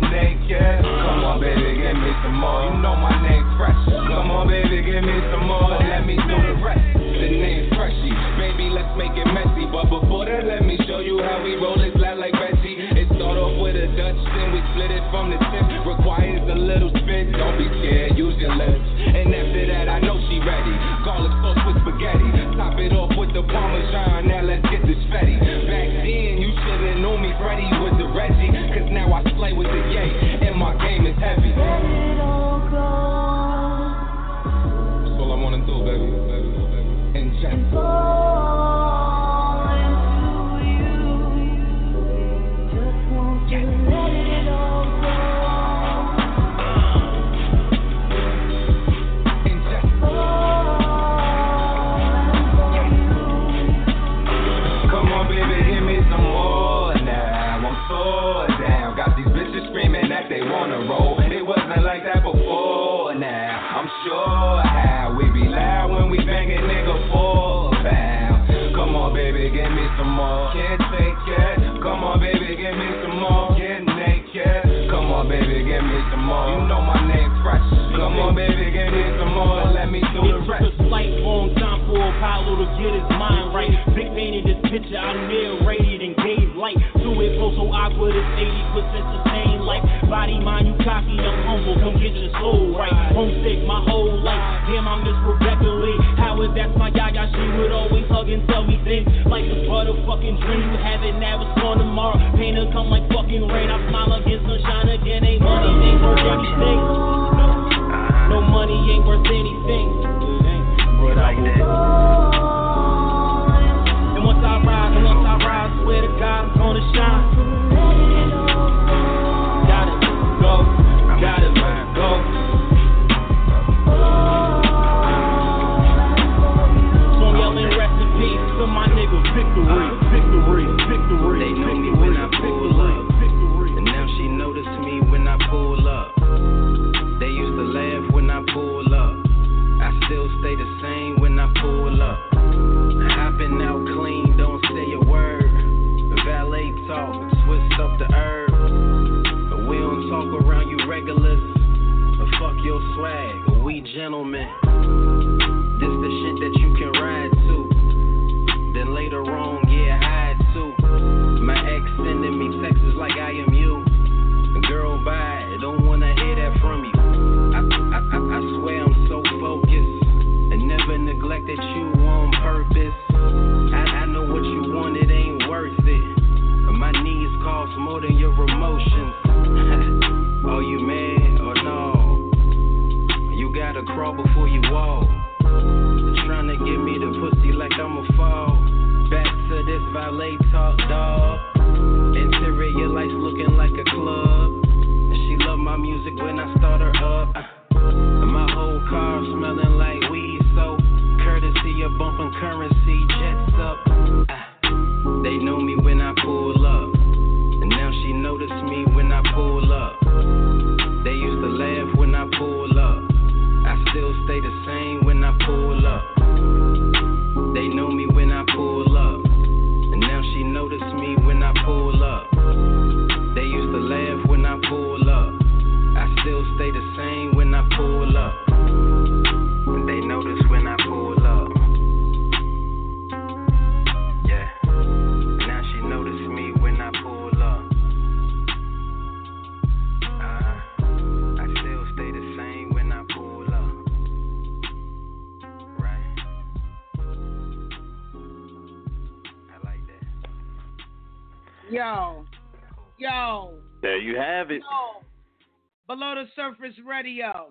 The surface radio.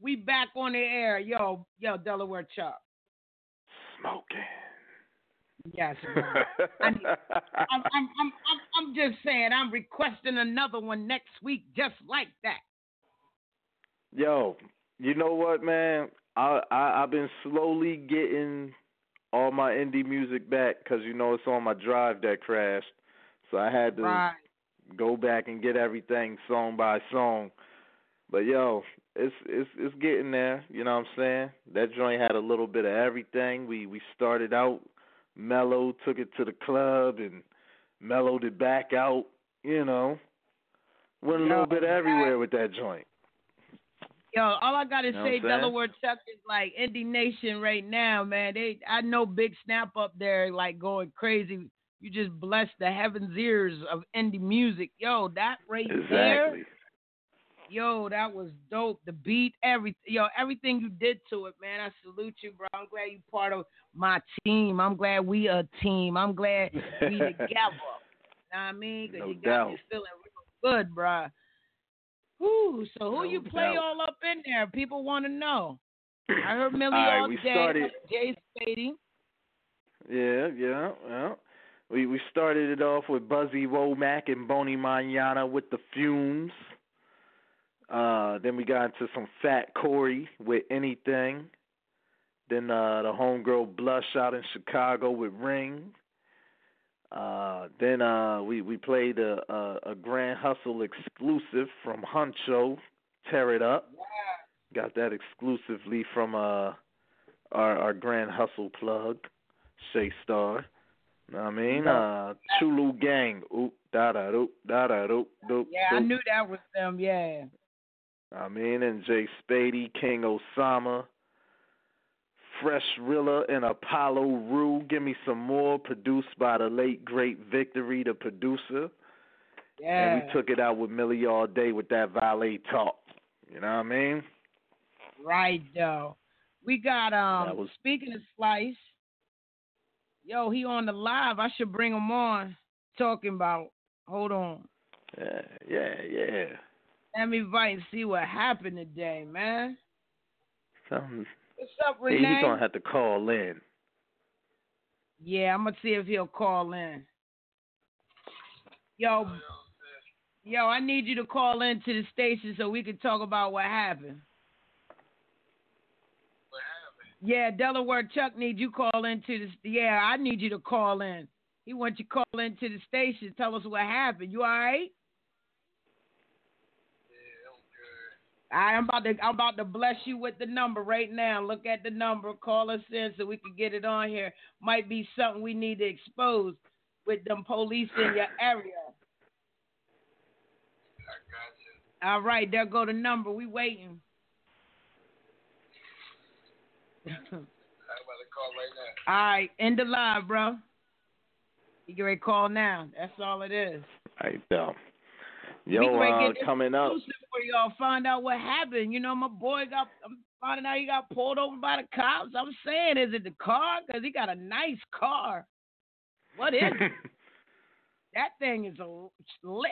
We back on the air. Yo, yo, Delaware Chuck. Smoking. Yes. (laughs) I I'm, I'm, I'm, I'm, I'm just saying, I'm requesting another one next week just like that. Yo, you know what, man? I, I I've been slowly getting all my indie music back because you know it's on my drive that crashed, so I had to Right. go back and get everything song by song. But yo, it's it's it's getting there. You know what I'm saying? That joint had a little bit of everything. We we started out mellow, took it to the club, and mellowed it back out. You know, went a Yo, little bit everywhere with that joint. Yo, all I gotta Know say, Delaware Chuck is like Indie Nation right now, man. They, I know Big Snap up there, like going crazy. You just blessed the heavens ears of indie music, yo. That right there, Exactly. Yo, that was dope. The beat, everything, yo, everything you did to it, man. I salute you, bro. I'm glad you part of my team. I'm glad we a team. I'm glad we (laughs) together. know what I mean? 'Cause No you got doubt. me feeling real good, bro. Whew, so who No you play doubt. all up in there? People want to know. I heard (clears throat) Millie right, all day. started- Jay Spady. Yeah, yeah, yeah. We we started it off with Buzzy Womack and Boney Manana with the fumes. Uh, then we got into some Fat Corey with anything. Then uh, the homegirl Blush out in Chicago with Ring. Uh, then uh, we we played a, a a Grand Hustle exclusive from Huncho, Tear It Up. Got that exclusively from uh our our Grand Hustle plug, Shay Star. Know what I mean, uh, Chulu Gang, oop da da doop da da doop doop. Yeah, I knew that was them. Yeah. I mean, and Jay Spady, King Osama, Fresh Rilla, and Apollo Rue. Give me some more. Produced by the late great Victory, the producer. Yeah. And we took it out with Millie all day with that valet talk. You know what I mean? Right though. We got um. Was- Speaking of Slice, yo, he on the live. I should bring him on. Talking about. Hold on. Yeah, yeah, yeah. Let me invite and see what happened today, man. Something. What's up, Renee? he's gonna have to call in. Yeah, I'm gonna see if he'll call in. Yo, yo, I need you to call in to the station so we can talk about what happened. what happened. Yeah, Delaware Chuck needs you call into the. Yeah, I need you to call in. He wants you to call into the station. Tell us what happened. You all right? All right, I'm about to I'm about to bless you with the number right now. Look at the number, call us in so we can get it on here. Might be something we need to expose with them police in your area. You. All right, there go the number. We waiting. I'm about to call right now. All right, end the live, bro. You get call now. That's all it is. Right there. Yo, we uh, coming up. exclusive for y'all. Find out what happened. You know, my boy got. I'm finding out he got pulled over by the cops. I'm saying, is it the car? Cause he got a nice car. What is it? (laughs) that thing is a lit.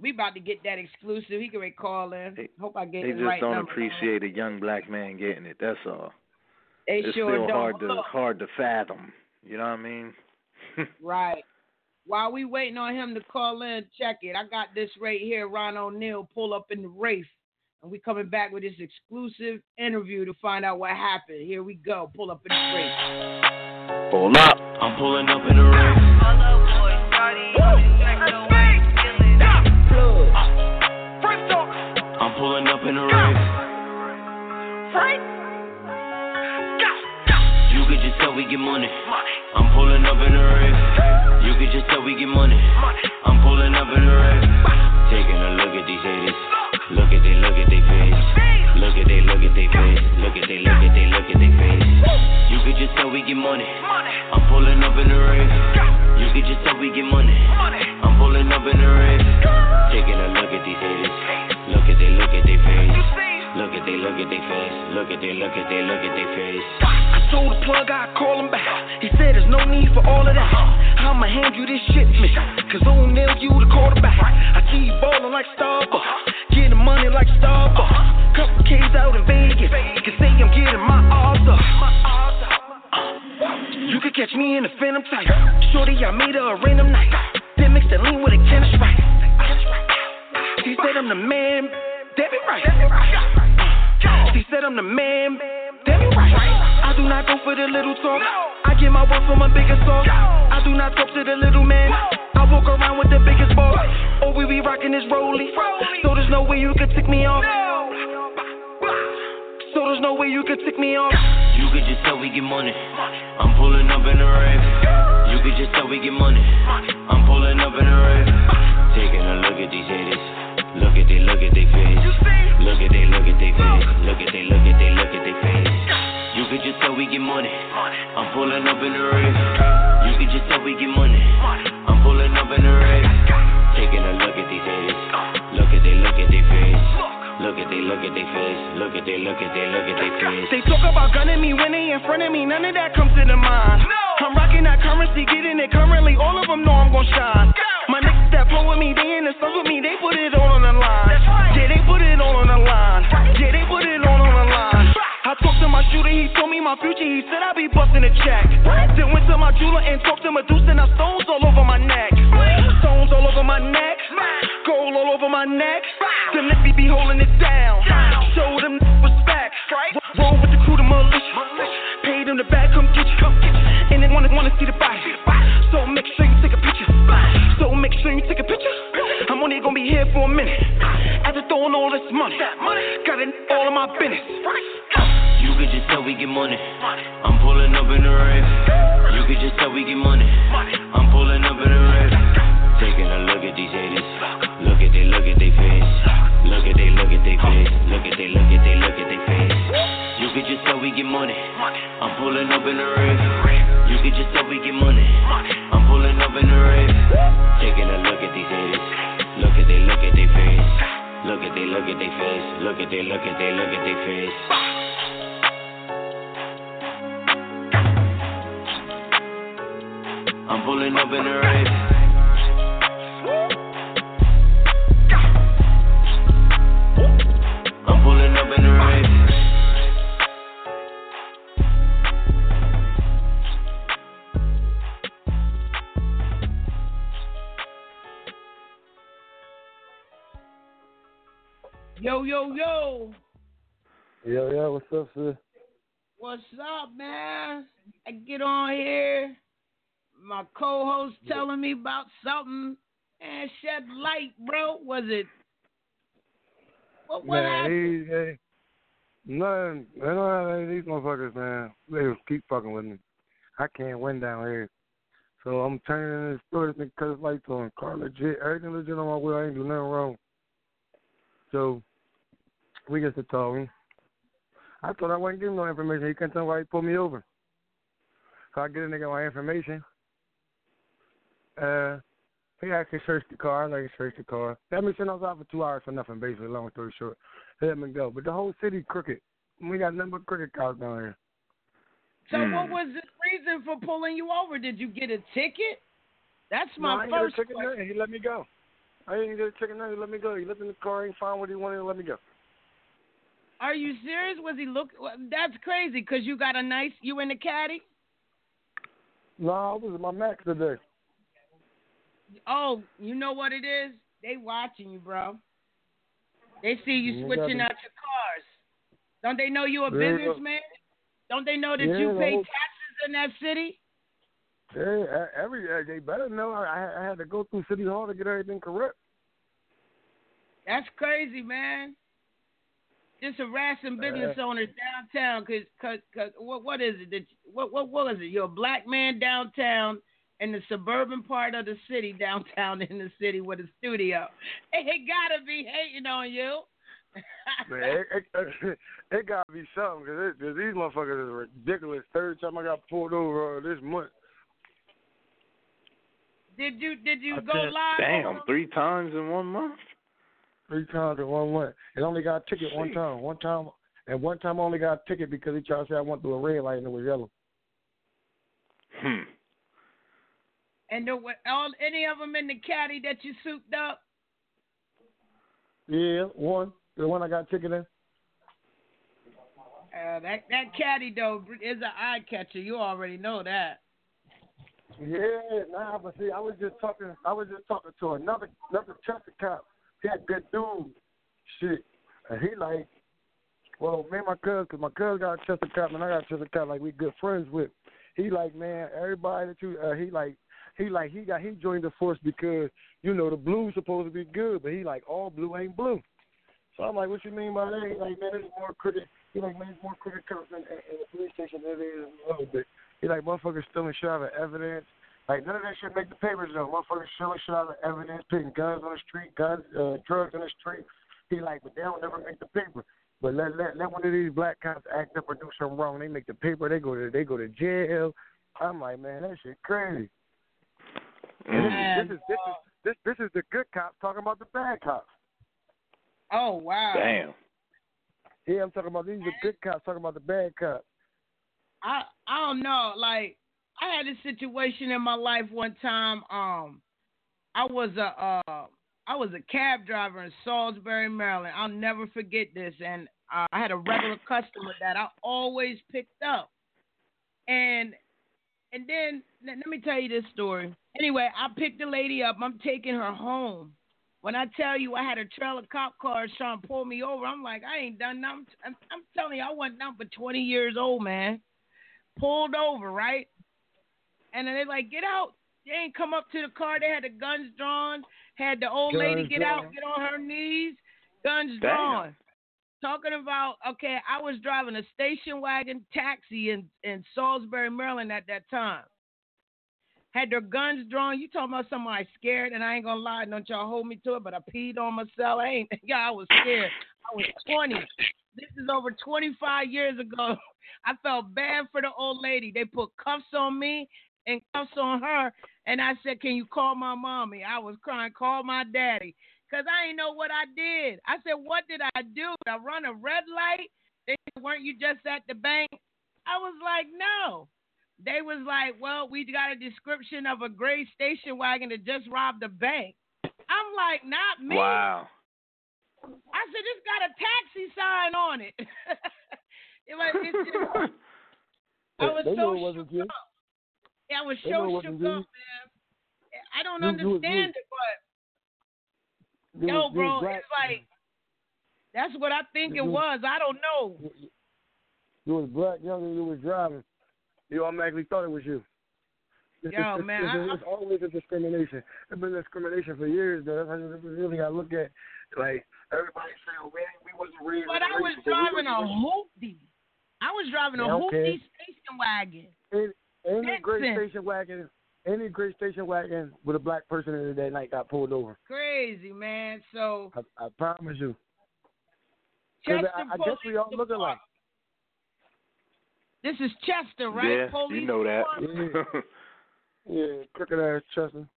We about to get that exclusive. He can call in. Hope I get They just right don't number. appreciate a young black man getting it. That's all. They it's sure still don't. hard to hard to fathom. You know what I mean? (laughs) Right. While we waiting on him to call in, check it. I got this right here. Ron O'Neal pull up in the race, and we coming back with this exclusive interview to find out what happened. Here we go. Pull up in the race. Pull up. I'm pulling up in the race. Uh, I'm pulling up in the race. You we get money. I'm pulling up in the race. You could just tell we get money. I'm pulling up in the race. Taking a look at these haters. Look at they, look at they face. Look at they, look at they face. Look at they, look at they, look at they face. You could just tell we get money. I'm pulling up in the race. You could just tell we get money. I'm pulling up in the race. Taking a look at these haters. Look at they, look at they face. Look at they, look at they face. Look at they, look at they, look at they face. I told the plug I'd call him back. He said there's no need for all of that. I'ma hand you this shit, miss. Cause you to you the quarterback. I you ballin' like Starbucks. Getting money like Starbucks. Couple K's out in Vegas. You can say I'm getting my up. You could catch me in the Phantom type. Shorty, I made her a random night. Then mix the lean with a tennis right. She said I'm the man. That be right. She said I'm the man. That be right. I do not go for the little talk. I get my work from a bigger source. I do not talk to the little man. I walk around with the biggest boss. Oh, we be rocking this rollie. So there's no way you could tick me off. So there's no way you could tick me off. You could just tell we get money. I'm pulling up in the race. You could just tell we get money. I'm pulling up in the race. Taking a look at these haters. Look at they, look at they face. Look at they, look at they face. Look at they, look at they, look at they face. You could just tell we get money. I'm pulling up in the race. You could just tell we get money. I'm pulling up in the race. Taking a look at these Look at they, look at they face. Look at they, look at they, look at they face. They talk about gunning me when they in front of me. None of that comes to the mind. No. I'm rocking that currency, getting it currently. All of them know I'm gon' shine. My niggas that pull with me, they in the stuff with me. They put it all on the line. Yeah, they put it all on the line. Yeah, they put it all on the line. I talked to my shooter, he told me my future. He said I'd be busting a check. Then went to my jeweler and talked to Medusa. Now stones all over my neck. Stones all over my neck. Gold all over my neck. Them niggas be holding it down. Show them respect. Roll with the crew, the militia. Pay them the bag, come get you. And they wanna wanna see the body. So make sure you take a picture. So make sure you take a be here for a minute. After throwing all this money, got it all in my business. You could just tell we get money. I'm pulling up in the race. You could just tell we get money. I'm pulling up in the race. Taking a look at these haters. Look at they, look at they face. Look at they, look at they face. Look at they, look at they, look at they face. You could just tell we get money. I'm pulling up in the race. You could just tell we get money. I'm pulling up in the race. Taking a look at these haters. Look at they, look at they face. Look at they, look at they face. Look at they, look at they, look at they face. I'm pulling up in the race. I'm pulling up in the race. Yo, yo, yo. Yo, yo, what's up, sis? What's up, man? I get on here. My co-host telling me about something and shed light, bro. Was it? What, what man, happened? he, they, nothing. They don't have any of these motherfuckers, man. They just keep fucking with me. I can't win down here. So I'm turning in the store. This nigga cut his lights on. Car legit. Everything legit on my wheel. I ain't do nothing wrong. So we get to talking. I thought I wasn't giving no information. He couldn't tell why he pulled me over. So I get a nigga my information. Uh, he actually searched the car. I like searched the car. That means I was out for two hours for nothing, basically. Long story short, let me go. But the whole city crooked. We got nothing but crooked cops down here. So Hmm. what was the reason for pulling you over? Did you get a ticket? That's No, my I ain't get a first ticket question. nothing. He let me go. I didn't get a ticket nothing. He let me go. He looked in the car. He found what he wanted and let me go. Are you serious? Was he look? That's crazy because you got a nice. You in the caddy? No, I was at my max today. Oh, you know what it is? They watching you, bro. They see you You switching out your cars. Don't they know you a Yeah. businessman? Don't they know that Yeah, you pay whole- taxes in that city? Yeah, every they better know. I, I had to go through City Hall to get everything correct. That's crazy, man. Just harassing business owners downtown, cause, cause, 'cause what, what is it? That, what, what, what is it? You're a black man downtown in the suburban part of the city, (laughs) downtown in the city with a studio. They gotta be hating on you. (laughs) Man, it, it, it gotta be something because these motherfuckers is ridiculous. Third time I got pulled over uh, this month. Did you, did you I go can't- live? Damn, three times in one month. Three times in one month. It only got a ticket one time. One time, and one time I only got a ticket because he tried to say I went through a red light and it was yellow. Hmm. And there were all any of them in the caddy that you souped up? Yeah, one. The one I got a ticket in. Uh, that that caddy though is an eye catcher. You already know that. Yeah, nah, but see, I was just talking. I was just talking to another another Chester cop. A good dude, shit, and he like, well, me and my cousin, cause my cousin got a Chester cop and I got a Chester cop, like we good friends with. He like, man, everybody that you, uh, he like, he like, he got he joined the force because you know the blue's supposed to be good, but he like all blue ain't blue. So I'm like, what you mean by that? He like, man, there's more cricket. He like, man, there's more cricket cops in, in, the police station than there is in little bit. He like, motherfuckers stealing shit out of evidence. Like none of that shit make the papers though. Motherfuckers stealing shit out of evidence, putting guns on the street, guns, uh, drugs on the street. He like, but they don't never make the paper. But let let let one of these black cops act up or do something wrong. They make the paper. They go to they go to jail. I'm like, man, that shit crazy. And this, is, this is this is this this is the good cops talking about the bad cops. Oh wow. Damn. Yeah, I'm talking about these are good cops talking about the bad cops. I I don't know. Like I had a situation in my life one time. Um, I was a uh, I was a cab driver in Salisbury, Maryland. I'll never forget this. And uh, I had a regular customer that I always picked up. And and then let, me tell you this story. Anyway, I picked the lady up. I'm taking her home. When I tell you I had a trailer cop car trying to pull me over, I'm like, I ain't done nothing. I'm, I'm telling you, I wasn't nothing but 20 years old, man. Pulled over, right? And then they like, get out. They ain't come up to the car. They had the guns drawn. Had the old lady Guns get out, get on her knees. Guns Damn. drawn. Talking about, okay, I was driving a station wagon taxi in, in Salisbury, Maryland at that time. Had their guns drawn. You talking about somebody scared, and I ain't gonna lie, don't y'all hold me to it, but I peed on myself. I ain't (laughs) yeah, I was scared. I was twenty. This is over twenty five years ago. (laughs) I felt bad for the old lady. They put cuffs on me and cuffs on her, and I said, Can you call my mommy? I was crying, call my daddy. Cause I ain't know what I did. I said, What did I do? Did I run a red light? They said, Weren't you just at the bank? I was like, No. They was like, Well, we got a description of a gray station wagon that just robbed a bank. I'm like, not me. Wow. I said, This got a taxi sign on it. (laughs) it was, it's just, (laughs) I was they so know it wasn't shook you. up. Yeah, I was They it so shook up, man. I don't You- you was- understand it, but yo, bro, it's like that's what I think it was. I don't know. You was black, young, and you was driving. You automatically thought it was you. It's, (laughs) Yo, it's, man, it's, I- it's always a discrimination. It's been discrimination for years, though. That's how you really got to look at. Like everybody say, "Oh, man, we wasn't raised." But I was. We driving a hoopty. I was driving a okay. hoopty station wagon. raised- Ain't, ain't great station wagon. any great station wagon with a black person in it that night got pulled over. Crazy man. So I, I promise you. 'Cause Chester I, I guess we all Police look alike. This is Chester, right? Yeah, Police you know that. Department. (laughs) Yeah, crooked ass Chester.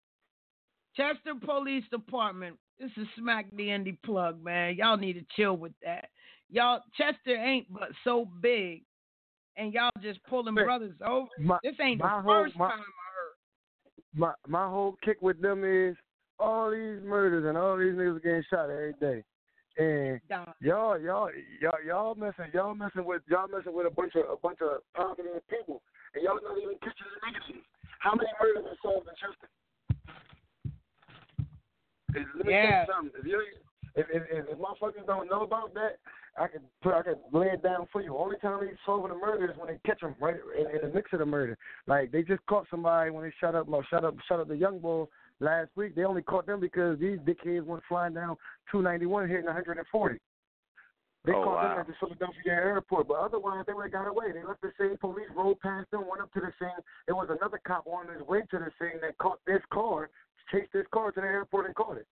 Chester Police Department. This is Smack the Indie plug, man. Y'all need to chill with that. Y'all, Chester ain't but so big, and y'all just pulling brothers over. my- this ain't the whole- first my- time. My my whole kick with them is all these murders and all these niggas getting shot every day. And y'all, y'all, y'all, y'all messing, y'all messing with, y'all messing with a bunch of, a bunch of popular people, and y'all not even catching the negatives. How many murders are solved in Chester? Let me tell you Yeah. something. If you, if, if, if, if motherfuckers don't know about that, I could put, I could lay it down for you. Only time they solving the murder is when they catch them right in, in the mix of the murder. Like they just caught somebody when they shot up, well, shot up, shot up the young boy last week. They only caught them because these dickheads went flying down 291 hitting 140. They Oh, caught wow. them at the Philadelphia airport, but otherwise they would have got away. They left the scene. Police rolled past them, went up to the scene. There was another cop on his way to the scene that caught this car, chased this car to the airport and caught it.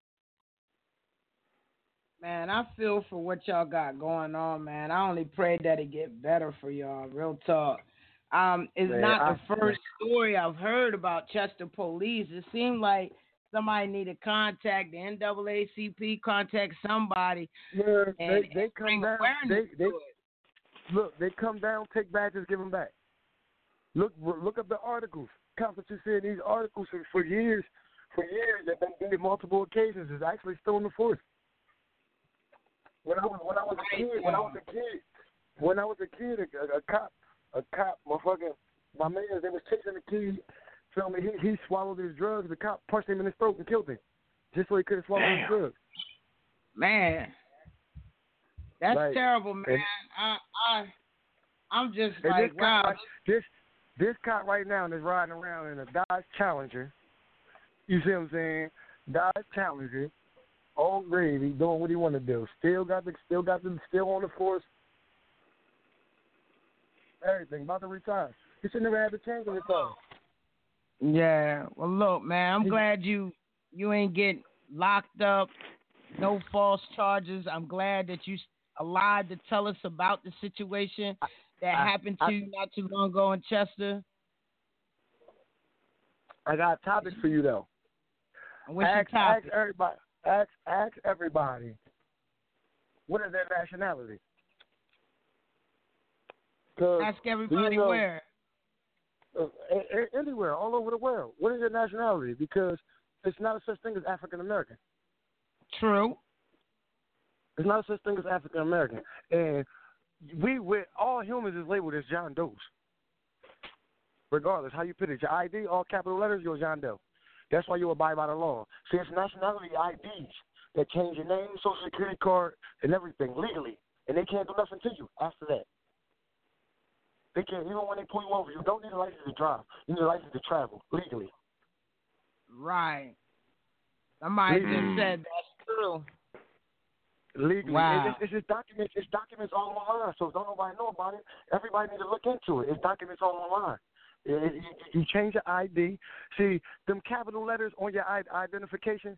Man, I feel for what y'all got going on, man. I only pray that it get better for y'all. Real talk. Um, it's Man, not I- the first story I've heard about Chester Police. It seemed like somebody need to contact the NAACP, contact somebody. Yeah, and, they they come down. They they look. They come down, take badges, give them back. Look look up the articles. Cops that you see in these articles for, for years, for years. They've been doing multiple occasions. Is actually still in the force. When I was when I was a kid, when I was a kid, when I was a kid, a, a cop, a cop, motherfucking, my man, they was chasing the kid. Feel me? He he swallowed his drugs. The cop punched him in his throat and killed him, just so he couldn't swallow his drugs. Man, that's Like, terrible, man. and- I I I'm just like this wow. this this cop right now is riding around in a Dodge Challenger. You see what I'm saying? Dodge Challenger, all gravy, doing what he want to do. Still got the, still got the, still on the force. Everything about to retire. He should never had the chance to retire. Yeah. Well, look, man. I'm glad you you ain't get locked up. No false charges. I'm glad that you alive to tell us about the situation that I- happened to I- you not too long ago in Chester. I got a topic for you though. What's your topic? ask everybody. Ask ask everybody. What is their nationality. Ask do you everybody know- where. uh, anywhere, all over the world. What is your nationality? Because it's not a such thing as African American. True. It's not a such thing as African American, and we with all humans is labeled as John Doe's. Regardless how you put it, your ID, all capital letters, you're John Doe. That's why you abide by the law. See, it's nationality IDs that change your name, social security card, and everything legally, and they can't do nothing to you after that. They can't even when they pull you over. You don't need a license to drive. You need a license to travel legally. Right. Somebody just mm-hmm. said that's true. legally. Wow. It's, it's just documents. It's documents all online. So don't nobody know about it. Everybody need to look into it. It's documents all online. You, change your ID. See them capital letters on your identification.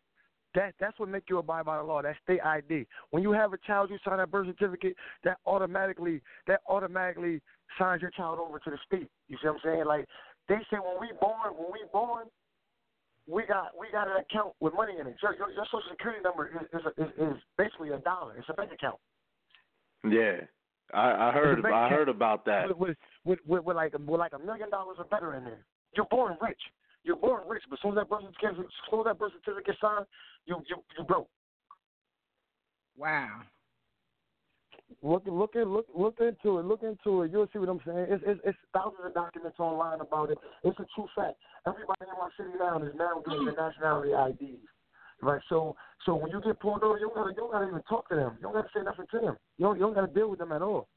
That that's what make you abide by the law. That's state ID. When you have a child, you sign a birth certificate. That automatically that automatically signs your child over to the state. You see what I'm saying? Like they say when we born, when we born, we got we got an account with money in it. Your, your, your social security number is is, is is basically a dollar. It's a bank account. Yeah, I, I heard. It's I heard about that. With, with, with, with, with like with like a million dollars or better in there. You're born rich. You're born rich, but as soon as that birth certificate, as soon as that birth certificate signed, you you you broke. Wow. Look look at look look into it. Look into it. You'll see what I'm saying. It's it's, it's thousands of documents online about it. It's a true fact. Everybody in my city now is now getting their nationality IDs. Right, so so when you get pulled over, you don't gotta you don't gotta even talk to them. You don't gotta say nothing to them. You don't you don't gotta deal with them at all.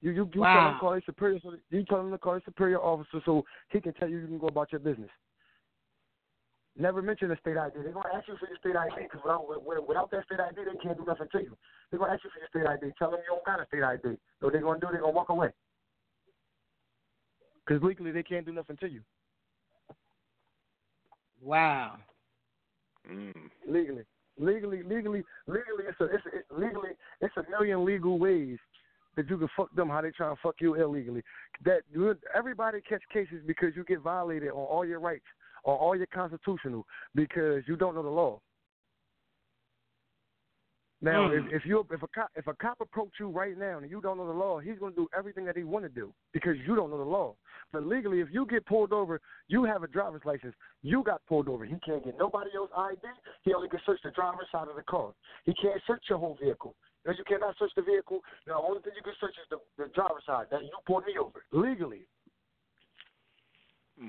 You you, you tell them to call their superior. So you tell them to call their superior officer so he can tell you you can go about your business. Never mention the state ID. They're gonna ask you for your state ID because without without that state ID, they can't do nothing to you. They're gonna ask you for your state ID. Tell them you don't got a state ID. So what they're gonna do, they're gonna walk away. Because legally they can't do nothing to you. Wow. Mm. Legally, legally, legally, legally, it's a, it's a, it's legally, it's a million legal ways that you can fuck them how they try to fuck you illegally. That everybody catch cases because you get violated on all your rights, on all your constitutional, because you don't know the law. Now, Mm. if, if you if a cop if a cop approach you right now and you don't know the law, he's going to do everything that he want to do because you don't know the law. But legally, if you get pulled over, you have a driver's license. You got pulled over. He can't get nobody else ID. He only can search the driver's side of the car. He can't search your whole vehicle. Because you cannot search the vehicle. The only thing you can search is the, the driver's side. That you pulled me over legally.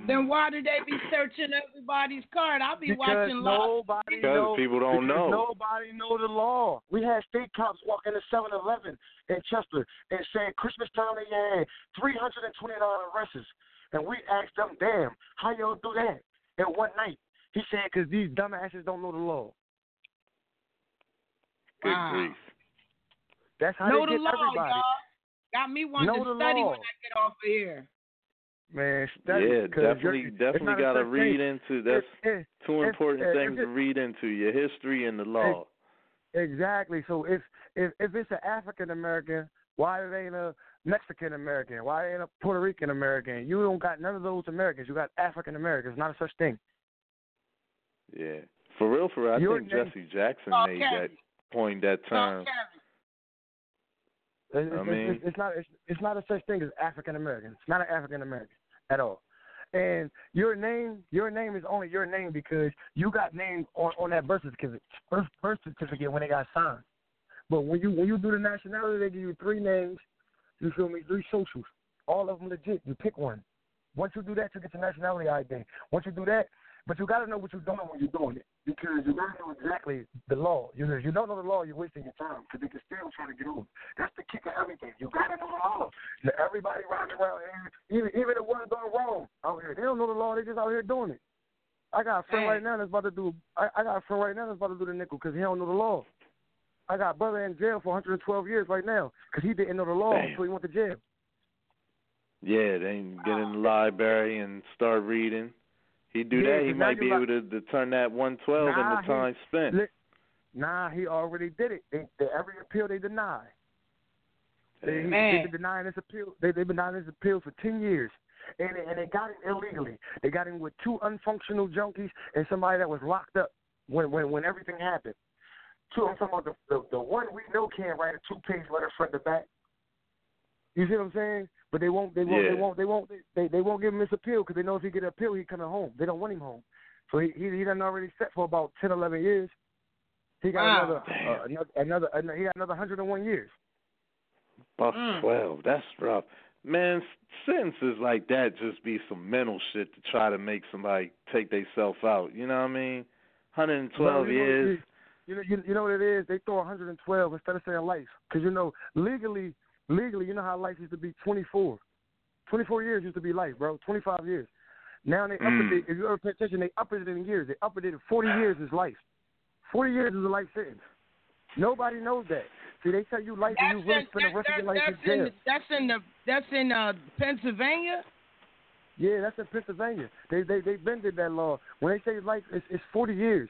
Then why do they be searching everybody's card? I'll be Because watching lots. nobody Because knows, people don't because know. Nobody know the law. We had state cops walking to 7-Eleven in Chester and saying Christmas time they had 320 dollar arrests, and we asked them, "Damn, how y'all do that in one night?" He said, "Cause these dumbasses don't know the law." Good Wow. grief. That's how know they the get law, everybody. y'all. Got me wanting Know to study law. when I get off of here. Man, study, yeah, 'cause definitely, definitely got to read thing. into. That's It- it- two if- important if things it- to read into: your history and the law. Exactly. So if if if it's an African American, why it ain't a Mexican American? Why it ain't a Puerto Rican American? You don't got none of those Americans. You got African Americans. Not a such thing. Yeah, for real, for real. I Your think name- Jesse Jackson made Kevin. that point that term. It's, I mean- it's, it's not it's, it's not a such thing as African American. It's not an African American at all. And your name, your name is only your name because you got named on, on that birth certificate, birth, birth certificate when they got signed. But when you when you do the nationality, they give you three names. You feel me? Three socials. All of them legit. You pick one. Once you do that, you get your nationality ID. Once you do that, but you got to know what you're doing when you're doing it because you to know exactly the law. You know, if you don't know the law, you're wasting your time because they can still try to get over. That's the kick of everything. You got to know the law. Now, everybody riding around here, even even the ones going wrong out here, they don't know the law. They just out here doing it. I got a friend right now that's about to do. I, I got a friend right now that's about to do the nickel because he don't know the law. I got a brother in jail for 112 years right now because he didn't know the law Damn. until he went to jail. Yeah, then get in the library and start reading. He do Yeah, that, he might be got- able to, to turn that one twelve Nah, into he- time spent. Li- Nah, he already did it. They, they, every appeal they deny. They, Man. they've been denying this appeal. They, they've been denying this appeal for ten years, and they, and they got it illegally. They got in with two unfunctional junkies and somebody that was locked up when when when everything happened. Two, I'm talking about the the, the one we know can't write a two page letter front to back. You see what I'm saying? But they won't. They won't. Yeah. They won't. They won't. They they won't give him this appeal because they know if he get an appeal, he coming home. They don't want him home. So he he, he done already set for about ten, eleven years. He got Wow. another, uh, another another another he got another hundred and one years. Buck Mm. twelve, that's rough. Man, sentences like that just be some mental shit to try to make somebody take themselves out. You know what I mean? Hundred and twelve you know, years. You know, you, you know what it is? They throw 112 instead of saying life, because you know legally, Legally, you know how life used to be 24. 24 years used to be life, bro. 25 years. Now they upped it. Hmm. If you ever pay attention, they upped it in years. They upped it. 40 years is life. 40 years is a life sentence. Nobody knows that. See, they tell you life, that's and you really spend the rest of your life in jail. In, that's in the that's in uh, Pennsylvania. Yeah, that's in Pennsylvania. They they they bended that law. When they say life, it's, it's 40 years.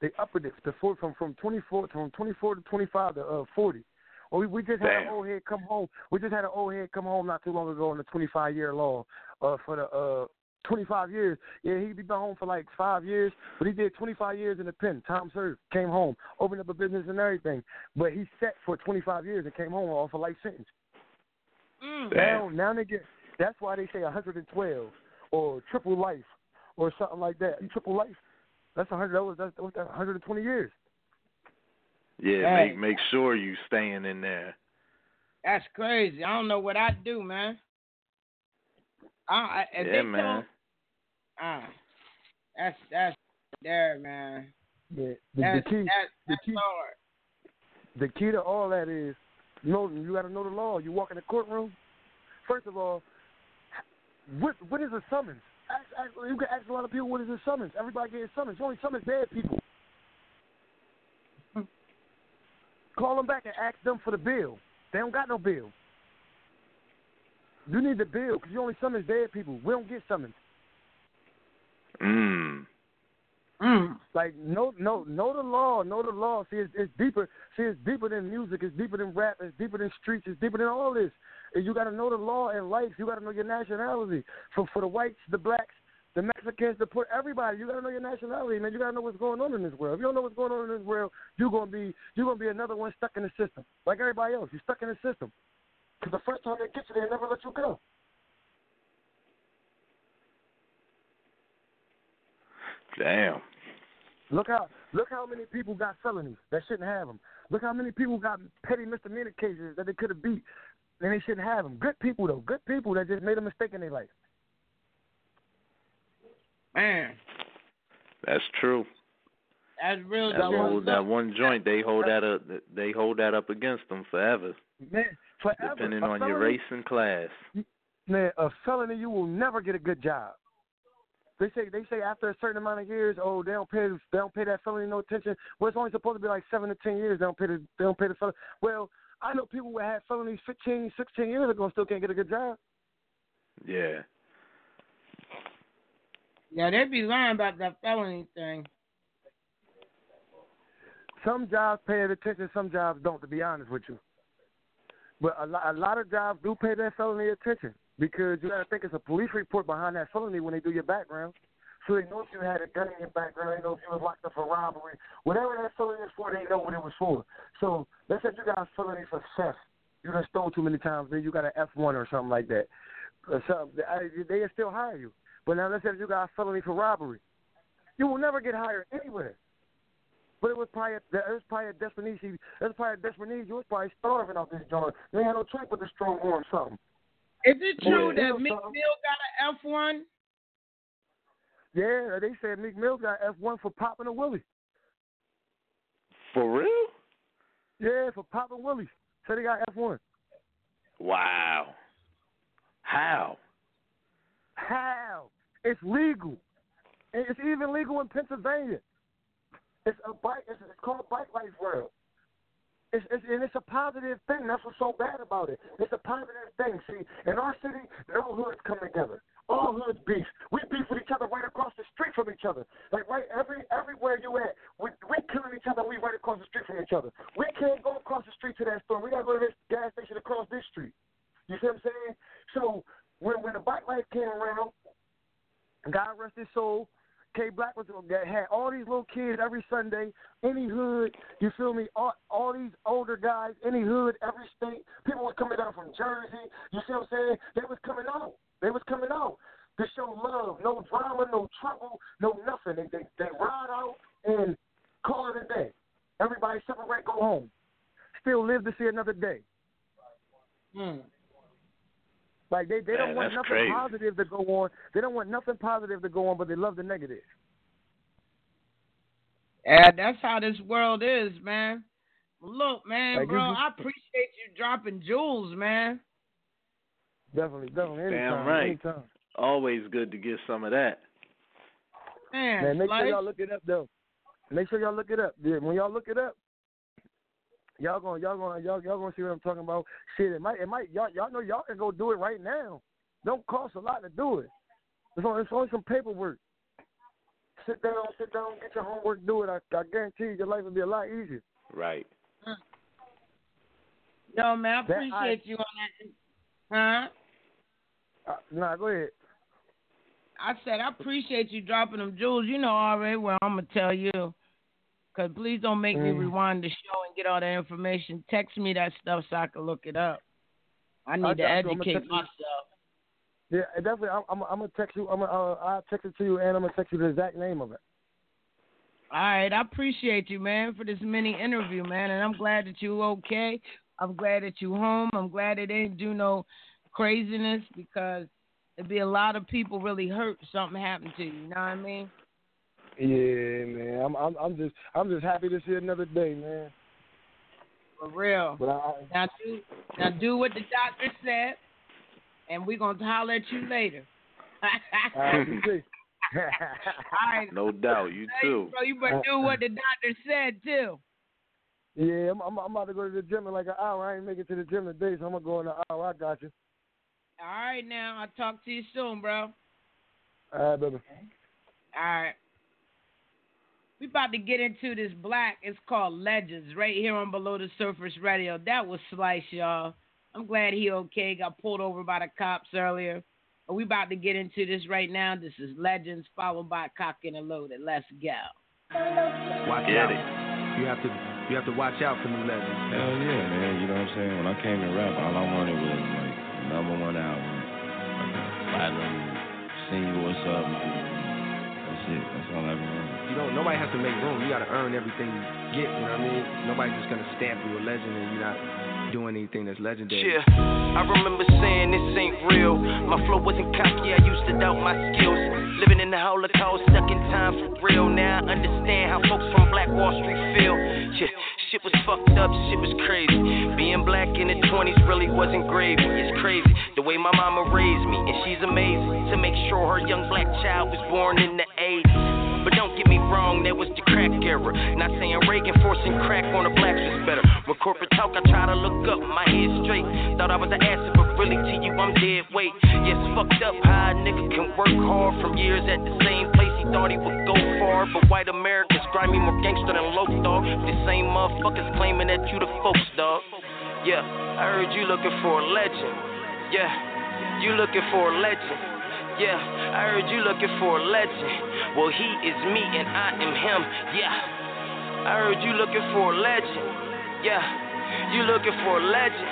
They upped it to four, from from 24 from 24 to 25 to uh, 40 we we just had an old head come home. We just had an old head come home not too long ago on the twenty five year law uh for the uh twenty five years. Yeah, he'd been home for like five years, but he did twenty five years in the pen. Time served. Came home, opened up a business and everything. But he set for twenty five years and came home off a life sentence. Mm. Now, now they get. That's why they say 112 or triple life or something like that. Triple life. That's 100. That was that's, what's that? 120 years. Yeah, Hey. make make sure you staying in there. That's crazy. I don't know what I'd do, man. I, I if yeah, they man. Told, ah, that's that's there, man. The, the, That's the key. that's, the key. hard. The key to all that is, you know, you got to know the law. You walk in the courtroom. First of all, what what is a summons? Ask, ask, you can ask a lot of people what is a summons. Everybody gets summons. You only summons bad people. Call them back and ask them for the bill. They don't got no bill. You need the bill because you only summons bad people. We don't get summons. Mm. Mm. Like know know know the law, know the law. See, it's, it's deeper. See, it's deeper than music. It's deeper than rap. It's deeper than streets. It's deeper than all this. And you got to know the law and life. You got to know your nationality. For for the whites, the blacks, the Mexicans, the poor, everybody. You got to know your nationality, man. You got to know what's going on in this world. If you don't know what's going on in this world, you're gonna be you're gonna be another one stuck in the system, like everybody else. You're stuck in the system. Because the first time they get you, they never let you go. Damn. Look how look how many people got felonies that shouldn't have them. Look how many people got petty misdemeanor cases that they could have beat and they shouldn't have them. Good people though, good people that just made a mistake in their life. Man, That's true. that's real. That, true. whole, that one joint, they hold that up. They hold that up against them forever, Man, forever. depending A on your race and class. Man, a felony, you will never get a good job. They say they say after a certain amount of years, oh, they don't pay they don't pay that felony no attention. Well, it's only supposed to be like seven to ten years. They don't pay the they don't pay the felony. Well, I know people who had felonies 15, 16 years ago and still can't get a good job. Yeah. Yeah, they be lying about that felony thing. Some jobs pay attention, some jobs don't. To be honest with you, but a lot, a lot of jobs do pay that felony attention because you got to think it's a police report behind that felony when they do your background. So they know if you had a gun in your background, they know if you was locked up for robbery, whatever that felony is for, they know what it was for. So let's say you got a felony for theft, you done stole too many times, then you got an F one or something like that. Or something. I- They still hire you. But now let's say you got a felony for robbery, you will never get hired anywhere. But it was probably a, it was probably a desperate need. It was probably a desperate need. You was probably starving out this joint. They had no choice but to strong arm something. Is it true Yeah. that Meek Mill got an F one? Yeah, they said Meek Mill got F one for popping a willie. For real? Yeah, for popping willies. So they got F one. Wow. How? How? It's legal. It's even legal in Pennsylvania. It's a bike. It's, it's called Bike Life World. It's, it's and it's a positive thing. That's what's so bad about it. It's a positive thing. See, in our city, no hoods come together. All hoods beef. We beef with each other right across the street from each other. Like right every everywhere you at, we we killing each other. We right across the street from each other. We can't go across the street to that store. We gotta go to this gas station across this street. You see what I'm saying? So when when the bike life came around, God rest his soul. K Black was that had all these little kids every Sunday, any hood, you feel me? All, all these older guys, any hood, every state. People was coming down from Jersey. You see what I'm saying? They was coming out. They was coming out to show love. No drama, no trouble, no nothing. They they, they ride out and call it a day. Everybody separate, go home. Still live to see another day. Hmm. Like they, they don't want nothing crazy. positive to go on. They don't want nothing positive to go on, but they love the negative. Yeah, that's how this world is, man. Look, man, Like, bro, just- I appreciate you dropping jewels, man. Definitely, definitely. Anytime, Damn right. Anytime. Always good to get some of that. Man, Man, make Slice, sure y'all look it up though. Make sure y'all look it up. When y'all look it up, y'all gonna y'all gonna y'all y'all gonna see what I'm talking about. Shit, it might it might y'all y'all know y'all can go do it right now. Don't cost a lot to do it. It's only, it's only some paperwork. Sit down, sit down, get your homework, do it. I, I guarantee you, your life will be a lot easier. Right. Yo, man, I That appreciate you on that. Huh? Uh, nah, go ahead. I said I appreciate you dropping them jewels. You know already well I'm gonna tell you. Cause please don't make me Mm. rewind the show and get all that information. Text me that stuff so I can look it up. I need I to got you. I'ma educate myself. Yeah, definitely. I'm, I'm, I'm gonna text you. I'm gonna, uh, I'll text it to you, and I'm gonna text you the exact name of it. All right, I appreciate you, man, for this mini interview, man, and I'm glad that you're okay. I'm glad that you're home. I'm glad it didn't do no craziness because it'd be a lot of people really hurt if something happened to you. You know what I mean? Yeah, man. I'm, I'm, I'm just, I'm just happy to see another day, man. For real. I, Now do now do what the doctor said, and we're gonna holler at you later. All right, (laughs) No doubt. You too. bro, you better do what the doctor said too. yeah, I'm, I'm, I'm about to go to the gym in like an hour. I ain't make it to the gym today, so I'm gonna go in an hour. I got you. All right, now I'll talk to you soon, bro. All right, baby. All right. We about to get into this black. It's called Legends right here on Below the Surface Radio. That was Slice, y'all. I'm glad he okay. Got pulled over by the cops earlier. But we about to get into this right now. This is Legends followed by Cock and a Loaded. Let's go. Watch out. You have to you have to watch out for new legends. Hell yeah, man. You know what I'm saying? When I came to rap, all I wanted was like number one album, like a platinum single or something. That's it. That's all I ever wanted. You don't nobody has to make room. You gotta earn everything you get, you know what I mean? Nobody's just gonna stamp you a legend and you're not doing anything that's legendary. Yeah, I remember saying this ain't real. My flow wasn't cocky, I used to doubt my skills. Living in the Holocaust, stuck in time for real. Now I understand how folks from Black Wall Street feel. Yeah, shit was fucked up, shit was crazy. Being black in the 20s really wasn't gravy. It's crazy the way my mama raised me, and she's amazing to make sure her young black child was born in the 80s. But don't get me wrong, that was the crack era. Not saying Reagan forcing crack on the blacks was better. When corporate talk, I try to look up, my head straight. Thought I was an asset, but really to you, I'm dead weight. Yes, fucked up how a nigga can work hard from years at the same place he thought he would go far. But white Americans grind me more gangster than low dog. The same motherfuckers claiming that you the folks, dog. Yeah, I heard you looking for a legend. Yeah, you looking for a legend. Yeah, I heard you looking for a legend. Well, he is me and I am him. Yeah, I heard you looking for a legend. Yeah, you looking for a legend.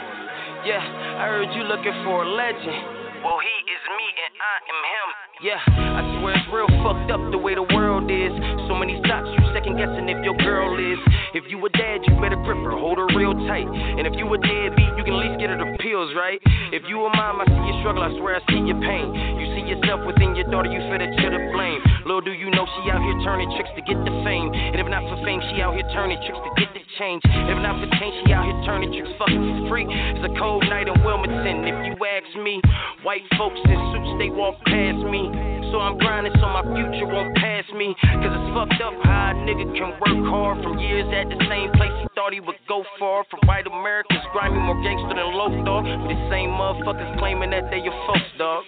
Yeah, I heard you looking for a legend. Well, he is me and I am him. Yeah, I swear it's real fucked up the way the world is. So many you second guessing if your girl is. If you a dad, you better grip her, hold her real tight. And if you a deadbeat, you can at least get her the pills, right? If you a mom, I see your struggle, I swear I see your pain. You see yourself within your daughter, you that you to blame. Little do you know she out here turning tricks to get the fame. And if not for fame, she out here turning tricks to get the change. If not for change, she out here turning tricks fucking free. It's a cold night in Wilmington, if you ask me. White folks in suits, they walk past me. So I'm grinding so my future won't pass me. Cause it's fucked up how a nigga can work hard from years at the same place he thought he would go far. From white Americans grimy more gangster than low dog. The same motherfuckers claiming that they your folks, dog.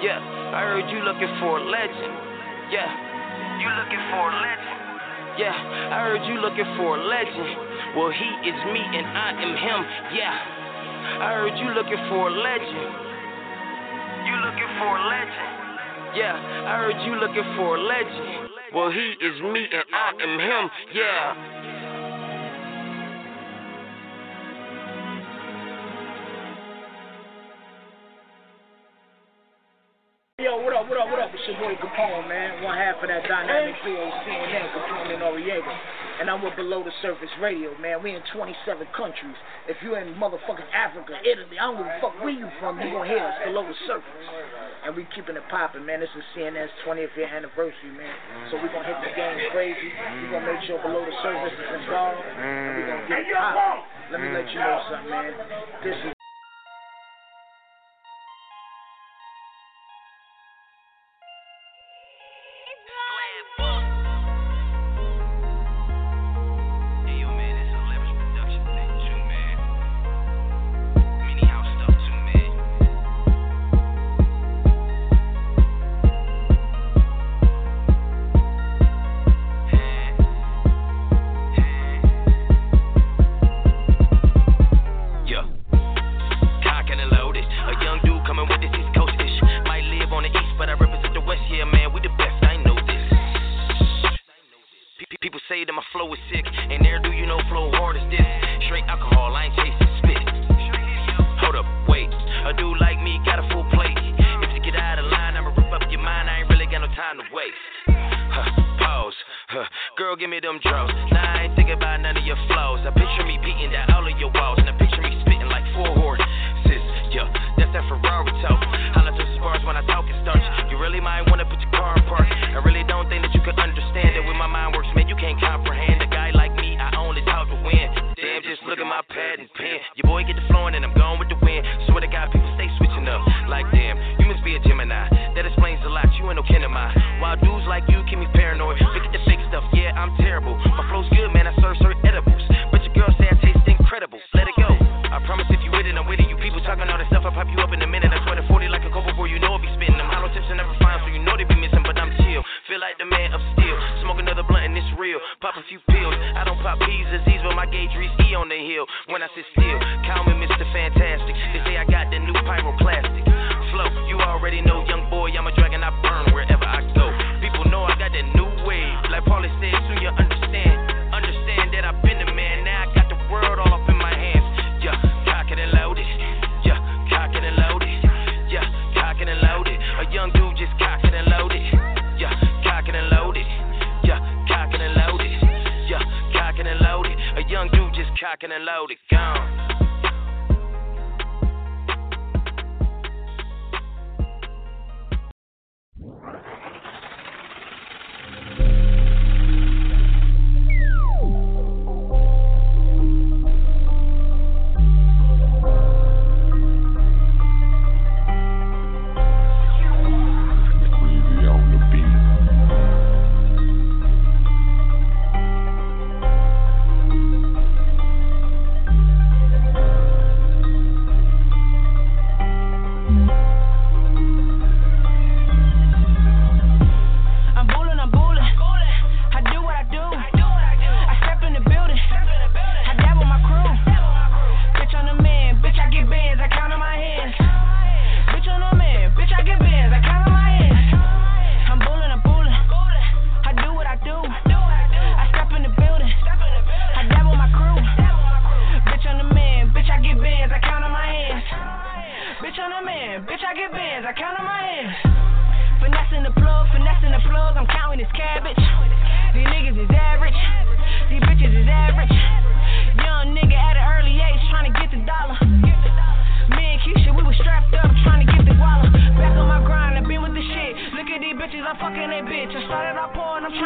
Yeah, I heard you looking for a legend. Yeah, you looking for a legend. Yeah, I heard you looking for a legend. Well, he is me and I am him. Yeah, I heard you looking for a legend. You looking for a legend. Yeah, I heard you looking for a legend. Well, he is me and I am him. Yeah. Up, what up, what up? It's your boy Capone, man. One half of that dynamic duo, CNN, Capone and Noreaga. And I'm with Below the Surface Radio, man. We in 27 countries. If you're in motherfucking Africa, Italy, I don't give a fuck where you from, you gonna hear us Below the Surface. And we keeping it popping, man. This is CNN's 20th year anniversary, man. So we gonna hit the game crazy. we gonna make sure Below the Surface is involved. And we gonna get it popping. Let me let you know something, man. This is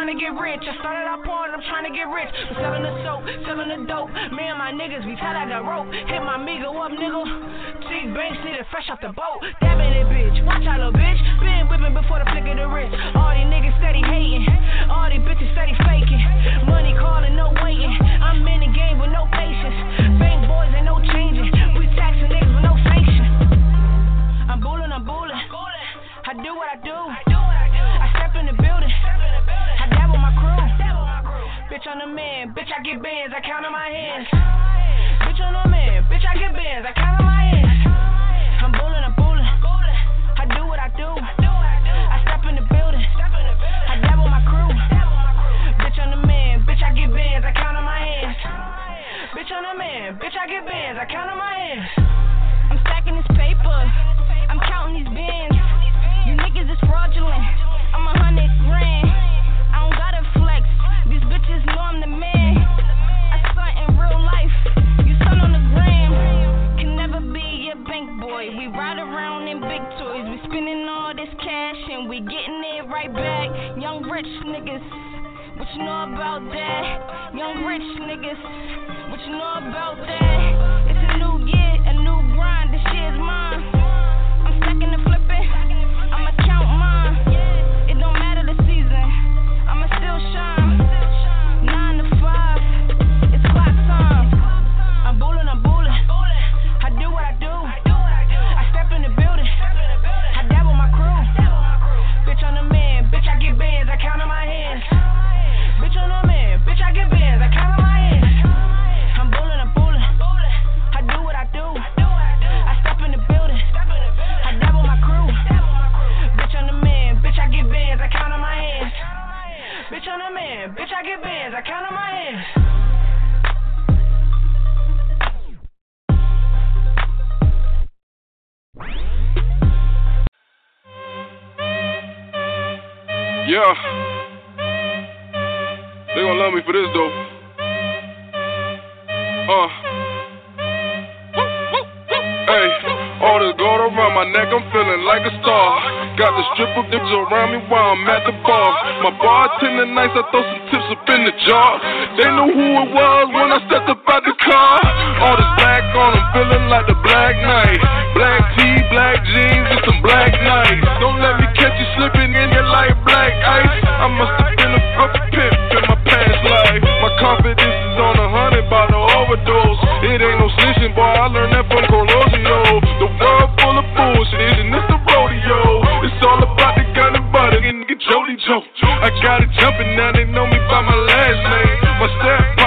trying to get rich. I started out poor and I'm trying to get rich. I'm selling the soap, selling the dope. Me and my niggas, we tied, I got rope. Hit my migo up, nigga. Big banks need it fresh off the boat. Dabbing it, bitch. Watch out, little bitch. Been whipping before the flick of the wrist. All these niggas steady hating. All these bitches steady faking. Money calling, no waiting. I'm in the game with no patience. Bank boys ain't no changing. We taxing niggas with no sanction. I'm bullin', I'm bullin'. I do what I do. Bitch, I'm the man. Bitch, I get bands. I count on my hands. Bitch, I'm the man. Bitch, I get bands. I count on my hands. I'm bowling, I'm bowling. I do what I do. I step in the building. I dabble my crew. Bitch, I'm the man. Bitch, I get bands. I count on my hands. Bitch, I'm the man. Bitch, I get bands. I count on my hands. I'm stacking this paper. I'm counting these bins. You niggas is fraudulent. I'm a hundred grand don't gotta flex. These bitches know I'm the man. I stunt in real life. You stunt on the gram. Can never be your bank boy. We ride around in big toys. We spending all this cash and we getting it right back. Young rich niggas. What you know about that? Young rich niggas. What you know about that? It's a new year, a new grind. This shit is mine. counted my hands. Bitch, on know man. Bitch, I get bands. I count on my hands. I'm bullin', I'm bullin'. I do what I do. I step in the building. I double my crew. Bitch, on am the man. Bitch, I get bands. I count on my hands. Bitch, on am the man. Bitch, I get bands. I count on my hands. Bye. Yeah. They gonna love me for this though. Uh. Hey. All this gold around my neck, I'm feeling like a star. Got the stripper bitches around me while I'm at the bar. My bartender nights, I throw some tips up in the jar. They knew who it was when I stepped up out the car. All this black on, I'm feeling like the Black Knight. Black tee, black jeans, and some black nights. Don't let me catch you slipping in your light black ice. I must have been a rough pimp in my past life. My confidence is on a hundred by the overdose. It ain't no snitching, boy. I learned that from Corona show. The world full of bullshit, and it's the rodeo. It's all about the gun and butter and get Jody Joe. I got it jumping, now they know me by my last name. My step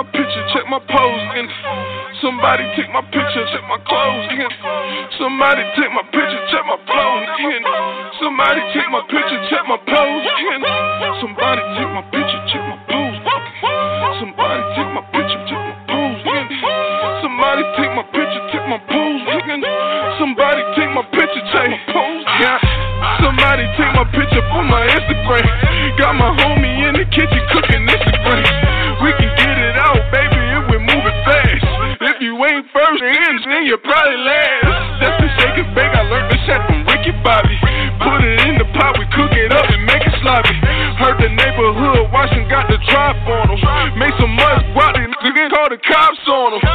my picture, check my pose, nigga. Somebody take my picture, check my clothes, nigga. Somebody take my picture, check my flow, nigga. Somebody take my picture, check my pose, nigga. Somebody take my picture. rap on them. Make some money, rock these niggas, call the cops on them.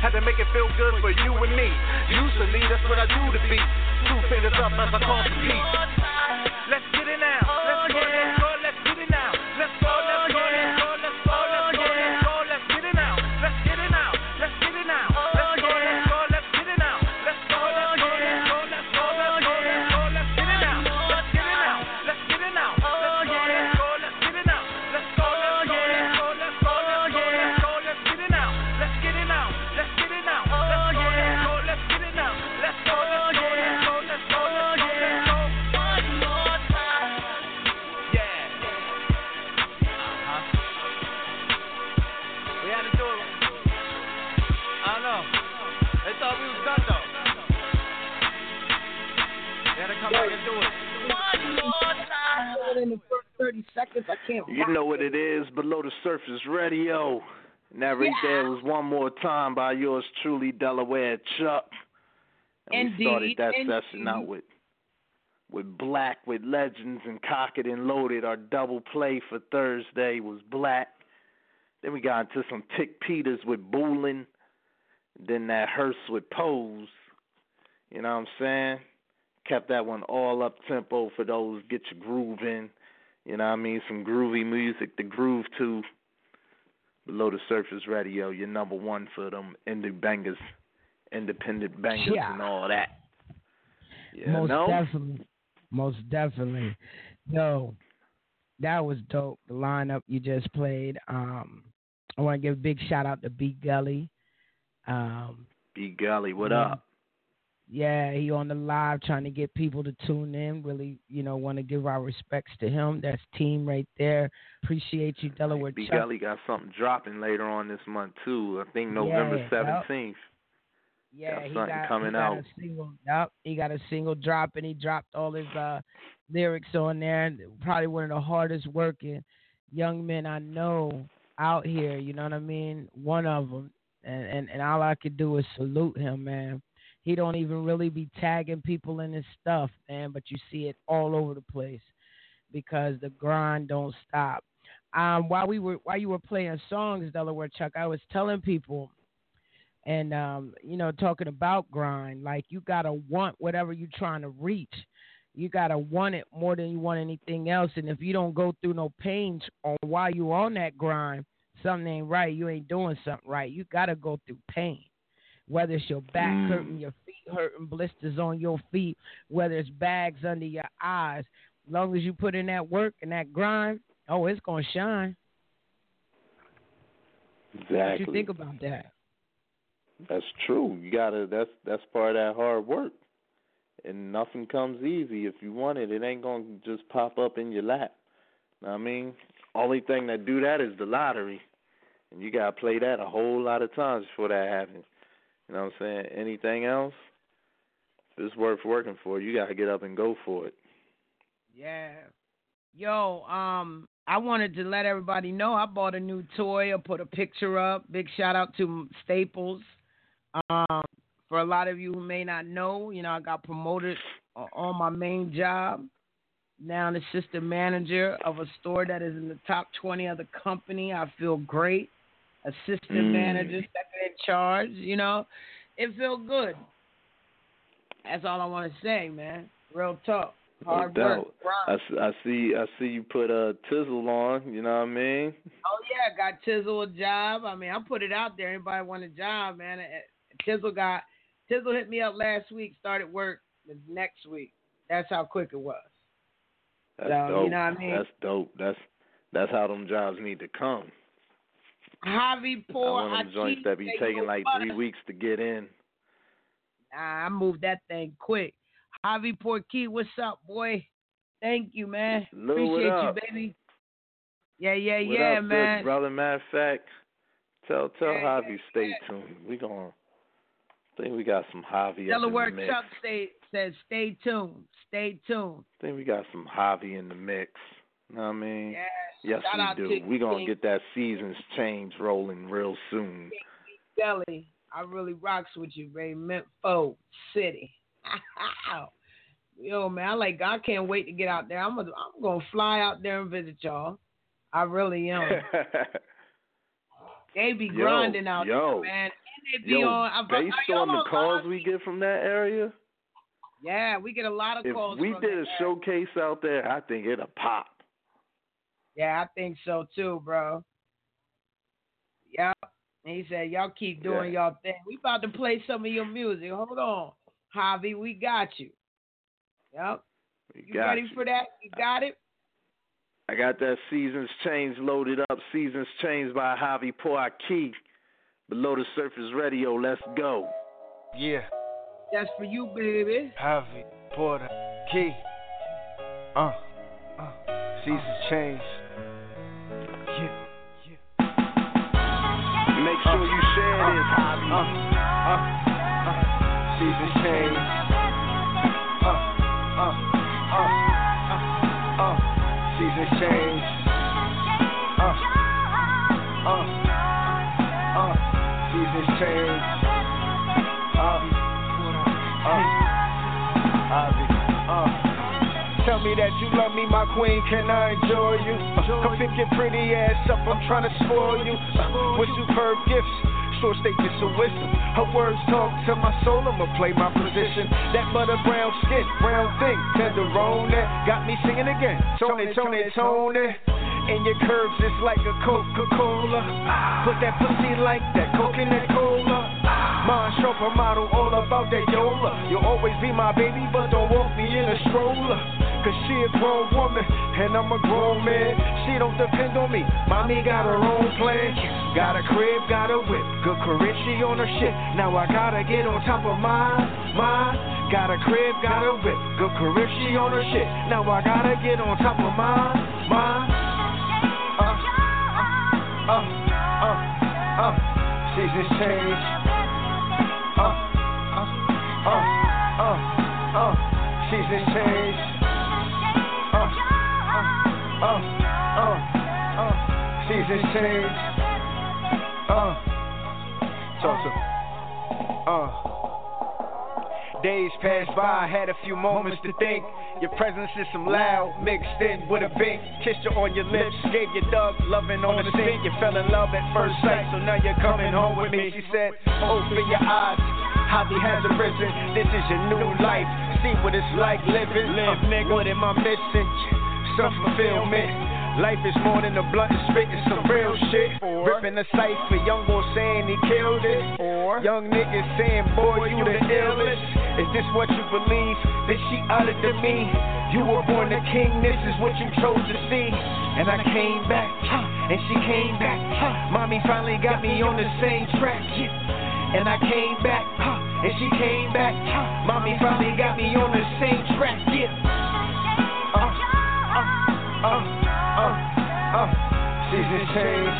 Had to make it feel good for you and me. Usually, that's what I do to be. Two fingers up as I call for peace. Let's below radio. And that right Yeah. there was one more time by yours truly, Delaware Chuck. And we started Indeed, that session out with with Black with Legends and Cocked and Loaded. Our double play for Thursday was Black. Then we got into some Tick Peters with Boolin. Then that Hearst with Pose. You know what I'm saying? Kept that one all up tempo for those get your groove in. You know what I mean? Some groovy music to groove to. Below the Surface Radio, your number one for them indie bangers, independent bangers, Yeah. and all that. Yeah, Most no? definitely. Most definitely. Yo, that was dope. The lineup you just played. Um, I want to give a big shout out to B Gully. Um, B Gully, what up? Yeah, he on the live trying to get people to tune in. Really, you know, want to give our respects to him. That's team right there. Appreciate you, Delaware B. Gully got something dropping later on this month too. I think November Yeah, seventeenth. Yeah, Got he something got, coming he got out. A single, yep, he got a single drop, and he dropped all his uh, lyrics on there. And Probably one of the hardest working young men I know out here. You know what I mean? One of them, and and, and all I could do is salute him, man. He don't even really be tagging people in his stuff, man, but you see it all over the place because the grind don't stop. Um, while we were while you were playing songs, Delaware Chuck, I was telling people and um, you know, talking about grind, like you gotta want whatever you're trying to reach. You gotta want it more than you want anything else. And if you don't go through no pains on while you're on that grind, something ain't right. You ain't doing something right. You gotta go through pain. Whether it's your back Mm. hurting, your feet hurting, blisters on your feet, whether it's bags under your eyes. As long as you put in that work and that grind, oh, it's gonna shine. Exactly. What you think about that? That's true. You gotta. That's that's part of that hard work. And nothing comes easy. If you want it, it ain't gonna just pop up in your lap. Know what I mean, only thing that do that is the lottery, and you gotta play that a whole lot of times before that happens. You know what I'm saying? Anything else, if it's worth working for, you gotta get up and go for it. Yeah. Yo, um, I wanted to let everybody know I bought a new toy. I put a picture up. Big shout out to Staples. Um, for a lot of you who may not know, you know, I got promoted on my main job. Now an assistant manager of a store that is in the top 20 of the company. I feel great. Assistant Mm. manager, second in charge, you know. It feel good. That's all I want to say, man. Real talk. Hard no work. I. I, see. I see you put a tizzle on. You know what I mean? Oh yeah, got Tizzle a job. I mean, I put it out there. Anybody want a job, man? Tizzle got Tizzle hit me up last week. Started work the next week. That's how quick it was. That's So, you dope. know what I mean? That's dope. That's that's how them jobs need to come. Javi I Poor, want them joints that be taking like three weeks to get in. Nah, I moved that thing quick. Javi Porky, what's up, boy? Thank you, man. Lou, Appreciate you, baby. Yeah, yeah, What yeah, up, good man. brother? Matter of fact, tell tell Yeah, Javi stay tuned. We gonna I think we got some Javi Delaware in the mix. Chuck stay, says, stay tuned. Stay tuned. I think we got some Javi in the mix. Know what I mean? Yes. Yes, Shout out we do. to We gonna get that seasons change rolling real soon. Belly. I really rocks with you, baby. Memphis City. (laughs) Yo, man, I like. I can't wait to get out there. I'm gonna, I'm gonna fly out there and visit y'all. I really am. (laughs) they be Yo, grinding out yo. there, man. And they be Yo, on. I- based I- on the calls we get from that area, Yeah, we get a lot of if calls. we from did a area. showcase out there, I think it'll pop. Yeah, I think so too, bro. Yep. And he said, Y'all keep doing y'all thing. We about to play some of your music. Hold on. Javi, we got you. Yep. We You got ready you. for that? You got it? I got that Seasons Change loaded up. Seasons Change by Javi Poaki. Below the Surface Radio. Let's go. Yeah, That's for you, baby. Javi Porter Key. Uh, uh, seasons change. Sure you share this, Javi. uh, uh, uh, seasons change. Uh, uh, uh, uh, uh, seasons change. Me that you love me, my queen. Can I enjoy you? Uh, come pick your pretty ass up. I'm trying to spoil you uh, with superb gifts short statements of wisdom. Her words talk to my soul, I'ma play my position. That butter brown skin, brown thing, tenderone got me singing again. Tony, Tony, Tony. And your curves is like a Coca-Cola. Put that pussy like that coconut cola. Mind shopper model, all about that Yola. You'll always be my baby, but don't walk me in a stroller. Cause she a grown woman, and I'm a grown man. She don't depend on me. Mommy got her own plan. Got a crib, got a whip. Good career, she on her shit. Now I gotta get on top of mine, mine. Got a crib, got a whip. Good career, she on her shit. Now I gotta get on top of mine, mine. Uh, uh, uh, uh. Seasons change. Uh, uh, uh, uh, uh. Seasons change uh, uh, uh, seasons change. Uh, talk to, uh. Days passed by, I had a few moments to think. Your presence is some loud, mixed in with a bink. Kissed you on your lips, gave you dub, loving on the sink. You fell in love at first sight, so now you're coming home with me. She said, Open your eyes, hobby has arisen. This is your new life. See what it's like living. Live, nigga. What am I missing? Some fulfillment. Life is more than a blunt and spitting some real shit. Or, Ripping the cipher, young boy saying he killed it. Or young niggas saying, boy, you the illest. Is this what you believe? That she uttered to me? You were born a king, this is what you chose to see. And I came back, and she came back. Mommy finally got me on the same track. And I came back, and she came back. Mommy finally got me on the same track. Yeah uh, uh, seasons change.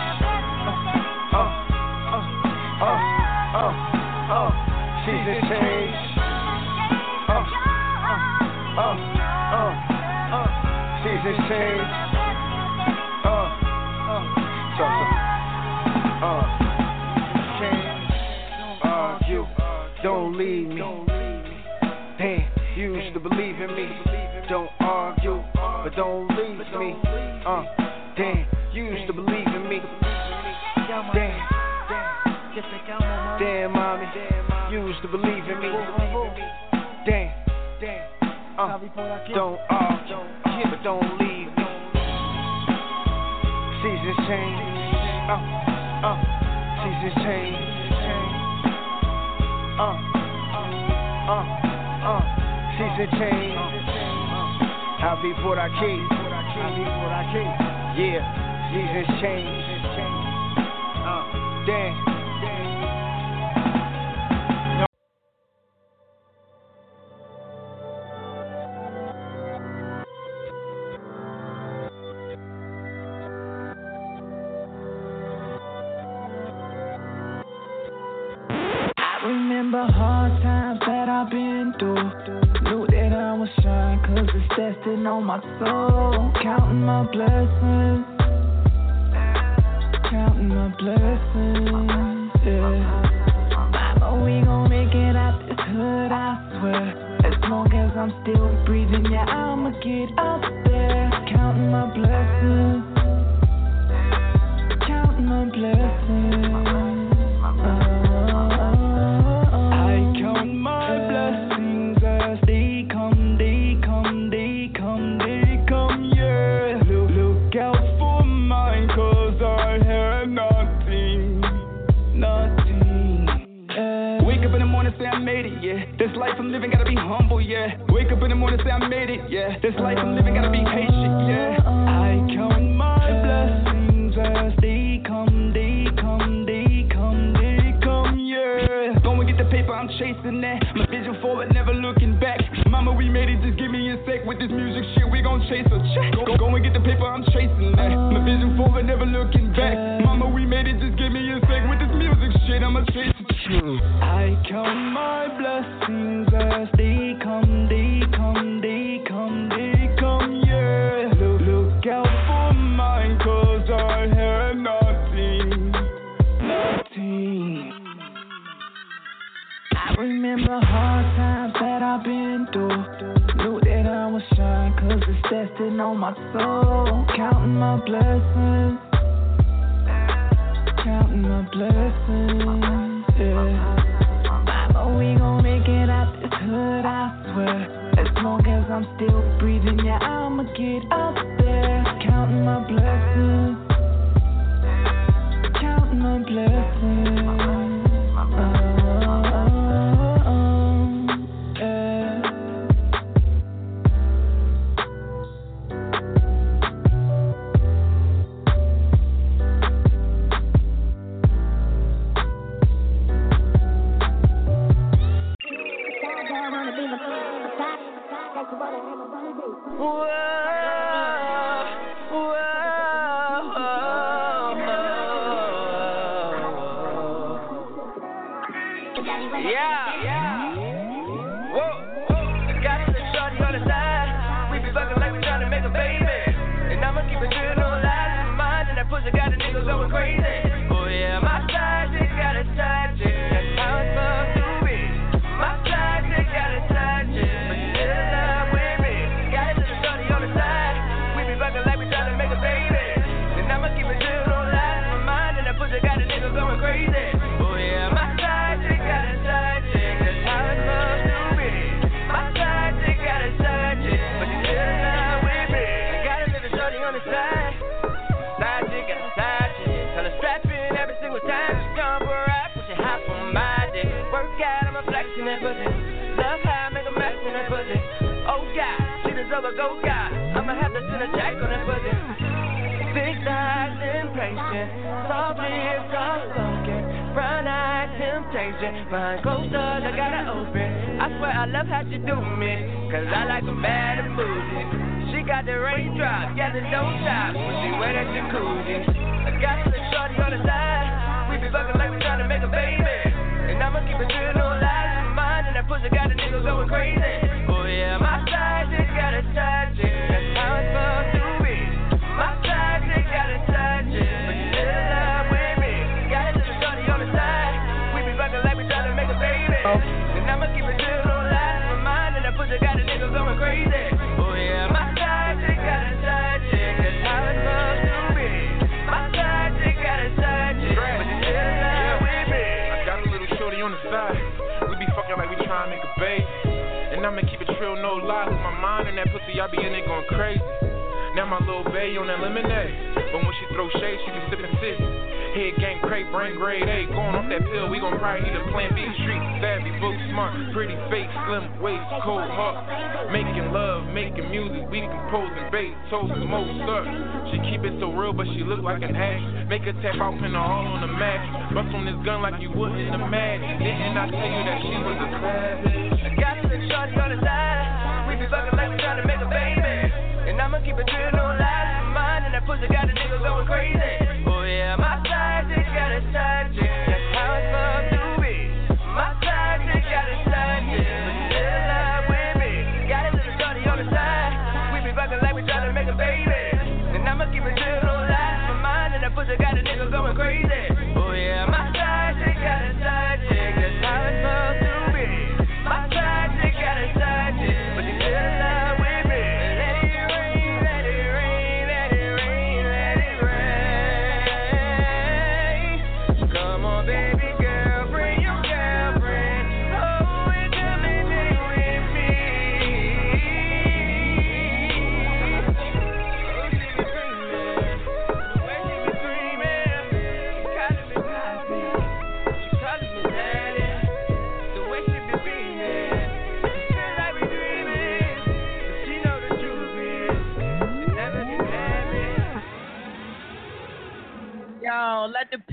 Uh, seasons change. Uh, seasons change. Don't leave me. Uh, damn, you used to believe in me. Damn, damn, mommy, you used to believe in me. Damn, uh, don't argue, but don't leave me. Seasons change, uh, uh, seasons change, uh, uh, uh, seasons change. Be por aquí. Be por aquí. Yeah, seasons change. Uh, damn. It's on my soul. Counting my blessings, counting my blessings, yeah. Mama, we gon' make it out this hood, I swear. As long as I'm still breathing, yeah, I'ma get out yeah. This life I'm living gotta be patient, yeah. I count my blessings as they come, they come, they come, they come, yeah. Go and get the paper, I'm chasing that. My vision forward, never looking back. Mama, we made it, just give me a sec with this music shit. We gon' chase a check. Go, go and get the paper, I'm chasing that. My vision forward, never looking soul, counting my blessings. like an. Make a tap out pin the hole on the mat. Bust on this gun like you would in a mag. Didn't I tell you that she was a savage? Got this shorty on the side. We be fucking like we trying to make a baby. And I'ma keep it real, no lies. Mine and that pussy got a nigga going crazy.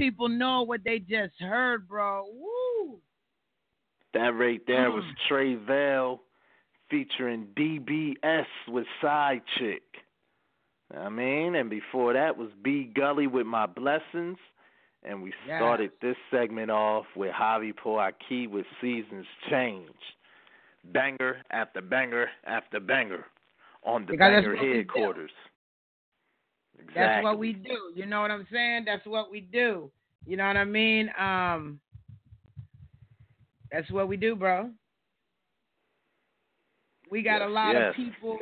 people know what they just heard, bro. Woo! That right there mm. was Trey Vale featuring DBS with Side Chick. I mean, and before that was B Gully with My Blessings. And we yes. started this segment off with Javi Poaki with Seasons Change. Banger after banger after banger on the Banger headquarters. Exactly. That's what we do. You know what I'm saying? That's what we do. You know what I mean? Um, that's what we do, bro. We got yes, a lot yes. of people.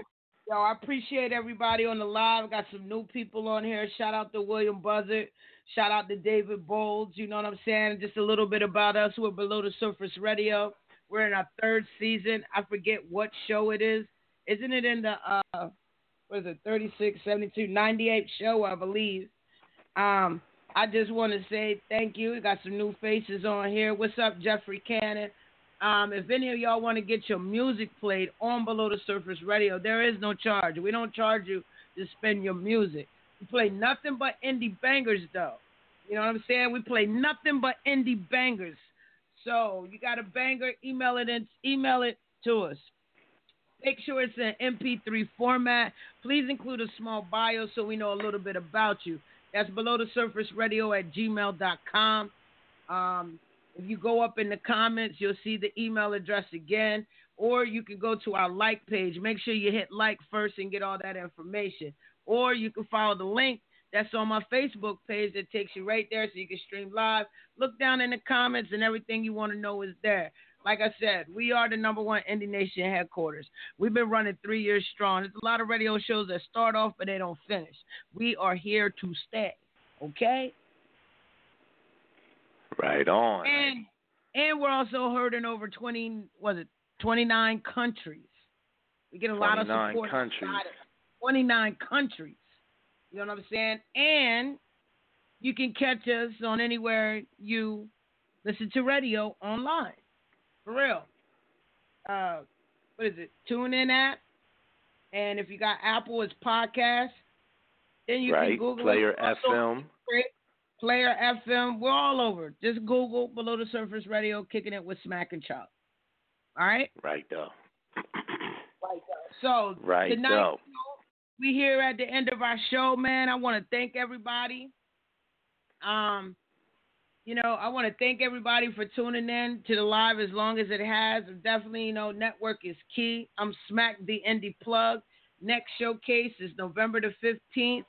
Yo, I appreciate everybody on the live. Got some new people on here. Shout out to William Buzzard. Shout out to David Bolds. You know what I'm saying? Just a little bit about us. We're Below the Surface Radio. We're in our third season. I forget what show it is. Isn't it in the uh what is it, 36, 72, 98 show, I believe. Um, I just want to say thank you. We got some new faces on here. What's up, Jeffrey Cannon? Um, if any of y'all want to get your music played on Below the Surface Radio, there is no charge. We don't charge you to spend your music. We play nothing but indie bangers, though. You know what I'm saying? We play nothing but indie bangers. So you got a banger, email it in, email it to us. Make sure it's an MP3 format. Please include a small bio so we know a little bit about you. That's below the surface radio at gmail.com. Um, if you go up in the comments, you'll see the email address again, or you can go to our like page. Make sure you hit like first and get all that information. Or you can follow the link that's on my Facebook page that takes you right there so you can stream live. Look down in the comments, and everything you want to know is there. Like I said, we are the number one Indie Nation headquarters. We've been running three years strong. There's a lot of radio shows that start off but they don't finish. We are here to stay. Okay? Right on. And and we're also heard in over twenty was it twenty nine countries. We get a lot of 29 support. countries. Twenty nine countries. You know what I'm saying? And you can catch us on anywhere you listen to radio online. For real. Uh, what is it? Tune in app. And if you got Apple, it's podcast. Then you right. can Google Player it. FM. Player FM. We're all over. Just Google Below the Surface Radio, kicking it with Smack and Chuck. All right. Right though. Right. So Right tonight though. we here at the end of our show, man. I want to thank everybody. Um, you know, I want to thank everybody for tuning in to the live as long as it has. Definitely, you know, network is key. I'm Smack the Indie Plug. Next showcase is November the 15th.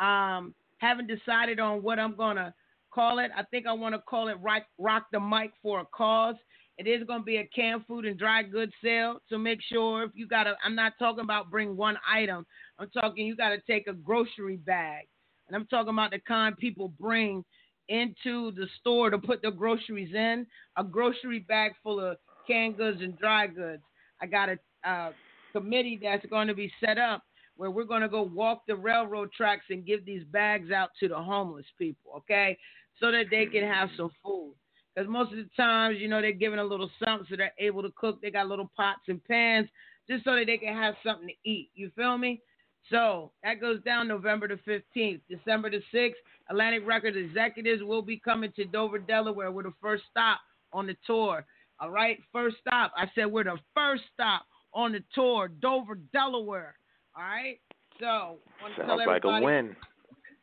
Um, haven't decided on what I'm gonna call it. I think I want to call it rock, rock the mic for a cause. It is going to be a canned food and dry goods sale. So make sure if you got to, I'm not talking about bring one item. I'm talking you got to take a grocery bag. And I'm talking about the kind people bring into the store to put the groceries in. A grocery bag full of canned goods and dry goods. I got a uh, committee that's going to be set up where we're going to go walk the railroad tracks and give these bags out to the homeless people, okay? So that they can have some food. Because most of the times, you know, they're giving a little something so they're able to cook. They got little pots and pans just so that they can have something to eat. You feel me? So that goes down November the 15th. December the 6th, Atlantic Records executives will be coming to Dover, Delaware. We're the first stop on the tour. All right, first stop. I said we're the first stop on the tour, Dover, Delaware. All right. So I want to tell Sounds like a win.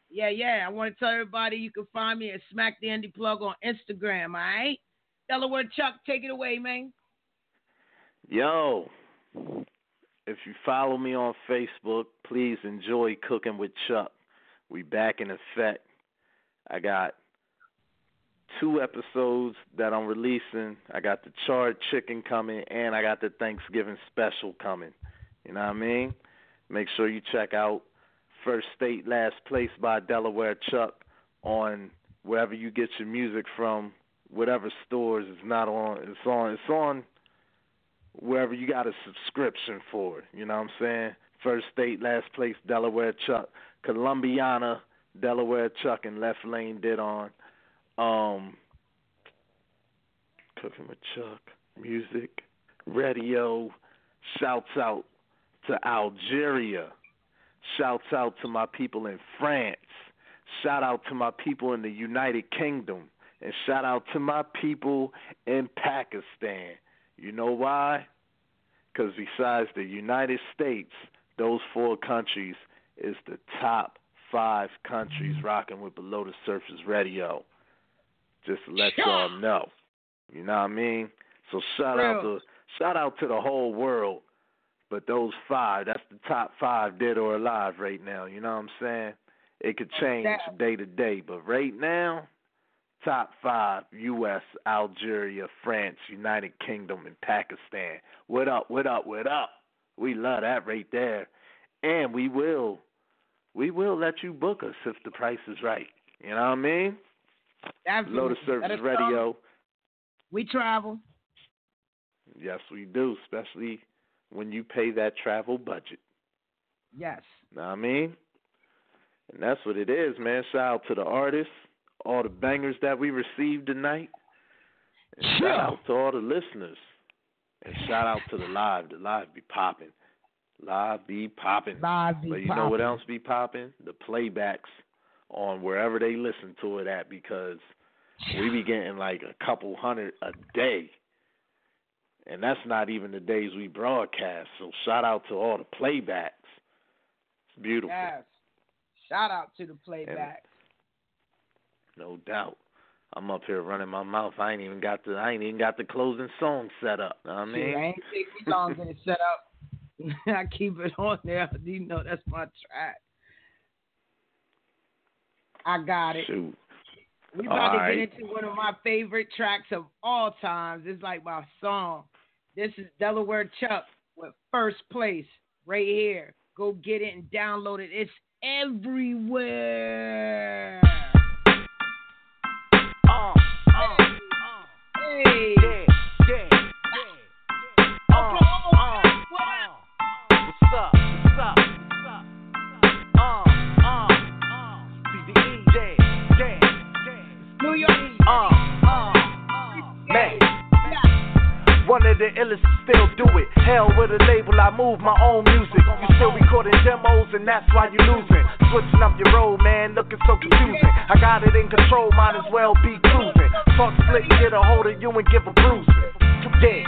yeah, yeah. I want to tell everybody you can find me at Smack the Indie Plug on Instagram, all right? Delaware Chuck, take it away, man. Yo, if you follow me on Facebook, please enjoy cooking with Chuck. We back in effect. I got two episodes that I'm releasing. I got the charred chicken coming, and I got the Thanksgiving special coming. You know what I mean? Make sure you check out First State Last Place by Delaware Chuck on wherever you get your music from, whatever stores. It's not on. It's on. It's on wherever you got a subscription for. You know what I'm saying? First State, Last Place, Delaware Chuck, Columbiana, Delaware Chuck, and Left Lane did on. Um, Cooking with Chuck, music, radio. Shouts out to Algeria. Shouts out to my people in France. Shout out to my people in the United Kingdom. And shout out to my people in Pakistan. You know why? Because besides the United States, those four countries is the top five countries mm-hmm. rocking with Below the Surface Radio. Just to let y'all know. You know what I mean? So shout out to shout out to the whole world. But those five, that's the top five dead or alive right now. You know what I'm saying? It could change day to day, but right now, top five U.S., Algeria, France, United Kingdom, and Pakistan. What up? What up? What up? We love that right there. and we will, we will let you book us if the price is right. You know what I mean? Absolutely. Lotus Service Radio. know. We travel. Yes, we do, especially when you pay that travel budget. Yes. Know what I mean? And that's what it is, man. Shout out to the artists, all the bangers that we received tonight. And shout out to all the listeners. And shout out to the live. The live be popping. Live be popping. Live be But you know what else be popping? The playbacks on wherever they listen to it at because we be getting like a couple hundred a day. And that's not even the days we broadcast. So shout out to all the playbacks. It's beautiful. Yes. Shout out to the playback. No doubt. I'm up here running my mouth. I ain't even got the I ain't even got the closing song set up. Know what I mean? I ain't me long to it set up. (laughs) I keep it on there. (laughs) You know that's my track. I got it. Shoot. We about to Alright. get into one of my favorite tracks of all times. It's like my song. This is Delaware Chuck with First Place right here. Go get it and download it. It's everywhere. New York. Uh. One of the illest still do it. Hell with a label, I move my own music. You still recording demos, and that's why you losing. Switching up your road, man, looking so confusing. I got it in control, might as well be cruising. Talk slick, get a hold of you and give a bruise. bruising. Yeah,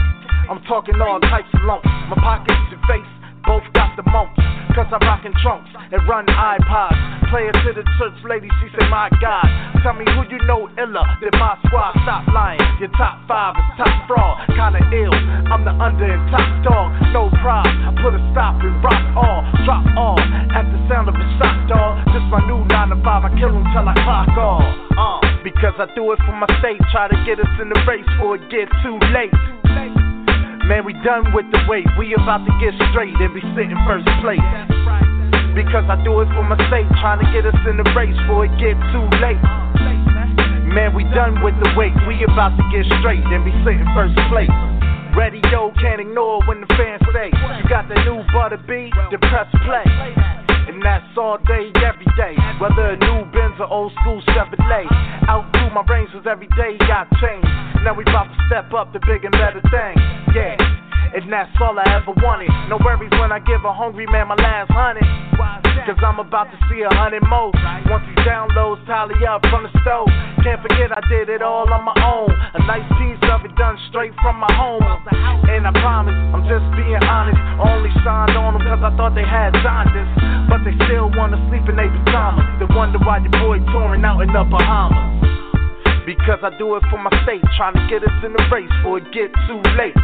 I'm talking all types of lumps. My pockets and face both got the mumps. Cause I'm rocking trunks and run iPods. Play it to the church lady, she say, My God, tell me who you know iller than my squad. Stop lying, your top five is top fraud. Kinda ill, I'm the under and top dog. No pride, I put a stop and rock all, drop all. At the sound of a shot dog, this my new 9 to 5, I kill 'em till I clock off. Uh, because I do it for my state, try to get us in the race before it get too late. Man, we done with the wait. We about to get straight and be sitting first place. Because I do it for my sake, trying to get us in the race before it get too late. Man, we done with the wait. We about to get straight and be sitting first place. Radio can't ignore when the fans say you got the new butter B, then press play. That's all day, every day. Whether new Benz or old school Chevrolet. Outgrew my range was every day got changed. Now we about to step up to big and better things. Yeah. And that's all I ever wanted. No worries when I give a hungry man my last hundred. Cause I'm about to see a hundred more. Once these downloads tally up from the stove. Can't forget I did it all on my own. A nice piece of it done straight from my home. And I promise, I'm just being honest. Only signed on them cause I thought they had jaundice. But they still wanna sleep in their pajamas. They wonder why your boy touring out in the Bahamas. Because I do it for my state, trying to get us in the race before it get too late.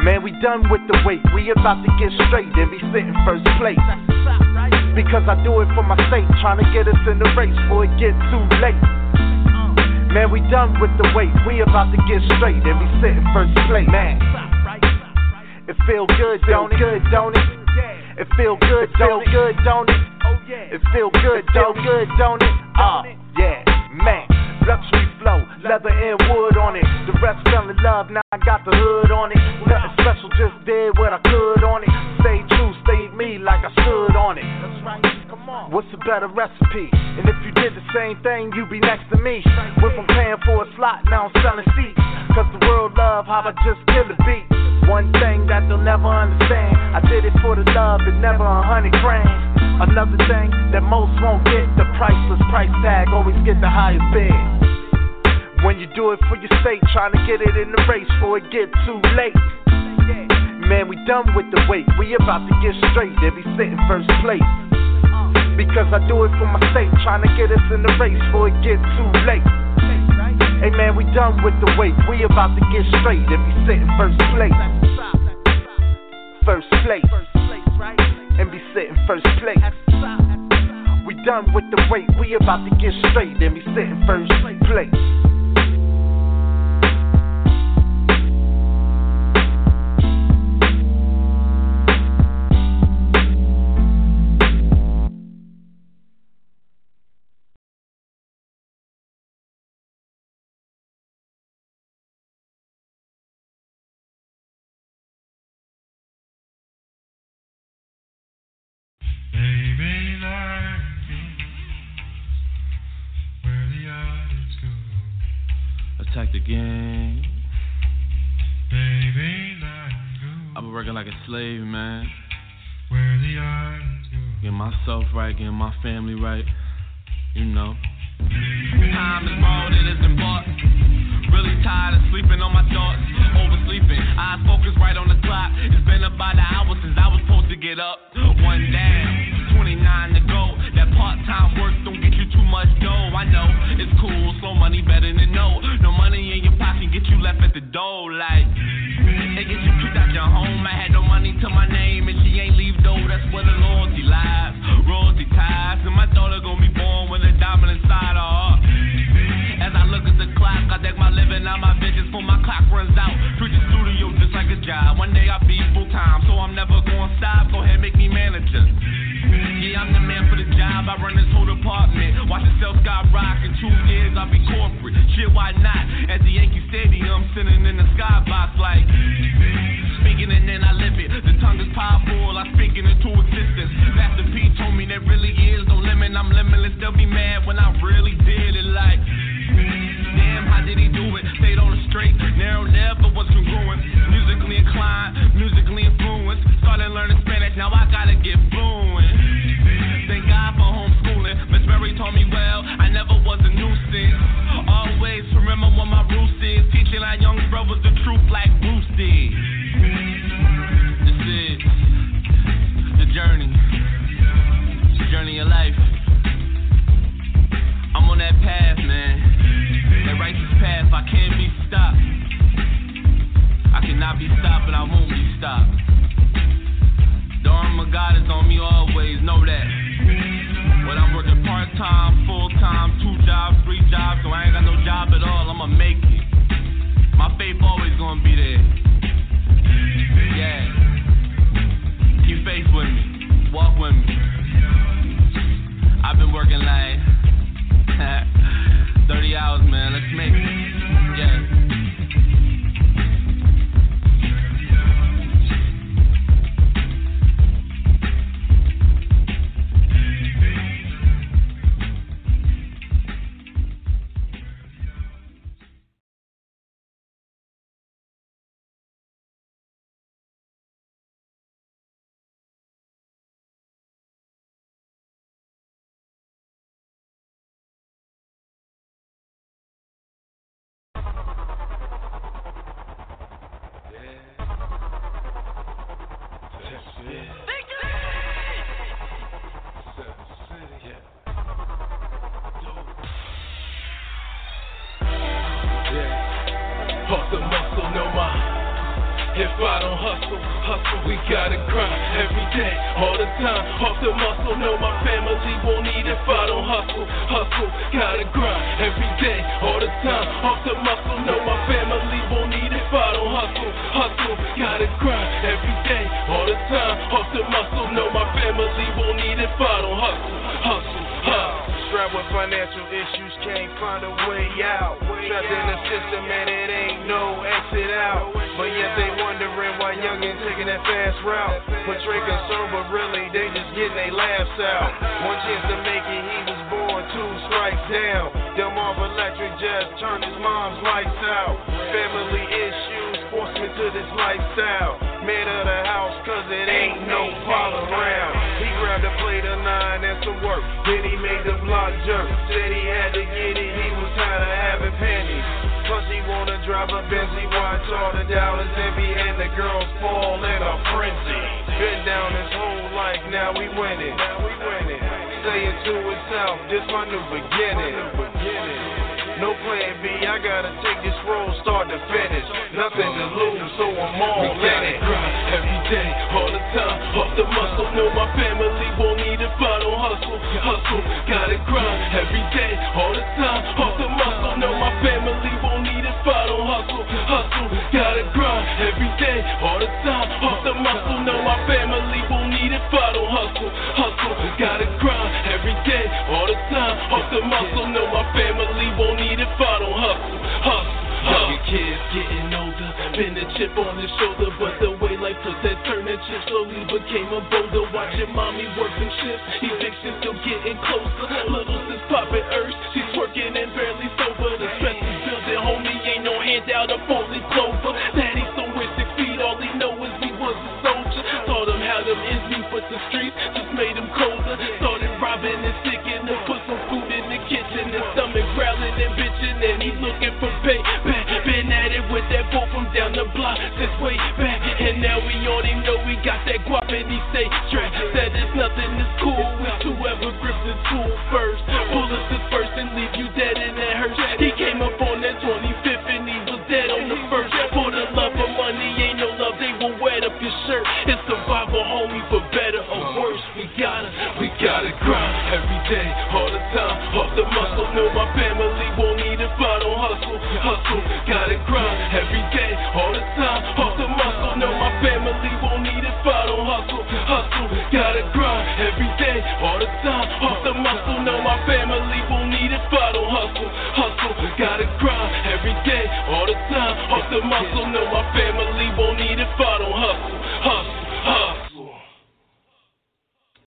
Man, we done with the wait. We about to get straight and be sitting first place. Because I do it for my state, trying to get us in the race before it get too late. Man, we done with the wait. We about to get straight and be sitting first place. Man, it feel good, don't it? Good, don't it? It feel good, feel good, don't it? It feel good, feel good, don't it? Uh, yeah, man. Flow, leather and wood on it. The rest fell in love, now I got the hood on it. Nothing special, just did what I could on it. Stay true, stayed me like I stood on it. What's a better recipe? And if you did the same thing, you'd be next to me. Went from paying for a slot, now I'm selling seats. Cause the world love how I just kill the beat. One thing that they'll never understand. I did it for the love and never a hundred grand. Another thing that most won't get the priceless price tag, always get the highest bid. When you do it for your state, trying to get it in the race before it get too late. Man, we done with the wait. We about to get straight and be sitting first place. Because I do it for my state, trying to get us in the race before it get too late. Hey man, we done with the wait. We about to get straight and be sitting first place. First place. And be sitting first place. We done with the wait. We about to get straight and be sitting first place. The. Baby, I've been working like a slave, man. where the others go. Getting myself right, getting my family right. You know. Time is borrowed, bought. Really tired of sleeping on my thoughts. Oversleeping, eyes focused right on the clock. It's been about an hour since I was supposed to get up. One down, 29 to go. That part time work don't get you too much dough. I know it's cool, slow money better than no. No money in your pocket get you left at the door. Like, it get you kicked out your home. I had no money to my name, and she ain't leave though. That's where the loyalty lies. Royalty ties, and my daughter gonna be born with a diamond inside her heart. As I look at the clock, I deck my living out my visions before my clock runs out. Treat the studio just like a job. One day I'll be full time, so I'm never gonna stop. Go ahead, make me manager. Yeah, I'm the man for the job. I run this whole department. Watch the sell sky rock. In two years, I'll be corporate. Shit, why not? At the Yankee Stadium, sitting in the skybox like. Speaking and then I live it. The tongue is powerful. I speak it into existence. Master P told me there really is no limit. I'm limitless. They'll be mad when I really did it. Like, damn, how did he do it? Stayed on the straight, narrow, never was congruent. Musically inclined, musically influenced. Started learning Spanish, now I gotta get fluent. Thank God for homeschooling. Miss Mary told me well, I never was a nuisance. Always remember what my roots is. Teaching our young brothers the truth like Bruce did. This is the journey, the journey of life. I'm on that path, man. Righteous path, I can't be stopped. I cannot be stopped, and I won't be stopped. The arm of God is on me always, know that. When I'm working part time, full time, two jobs, three jobs, so I ain't got no job at all, I'ma make it. My faith always gonna be there.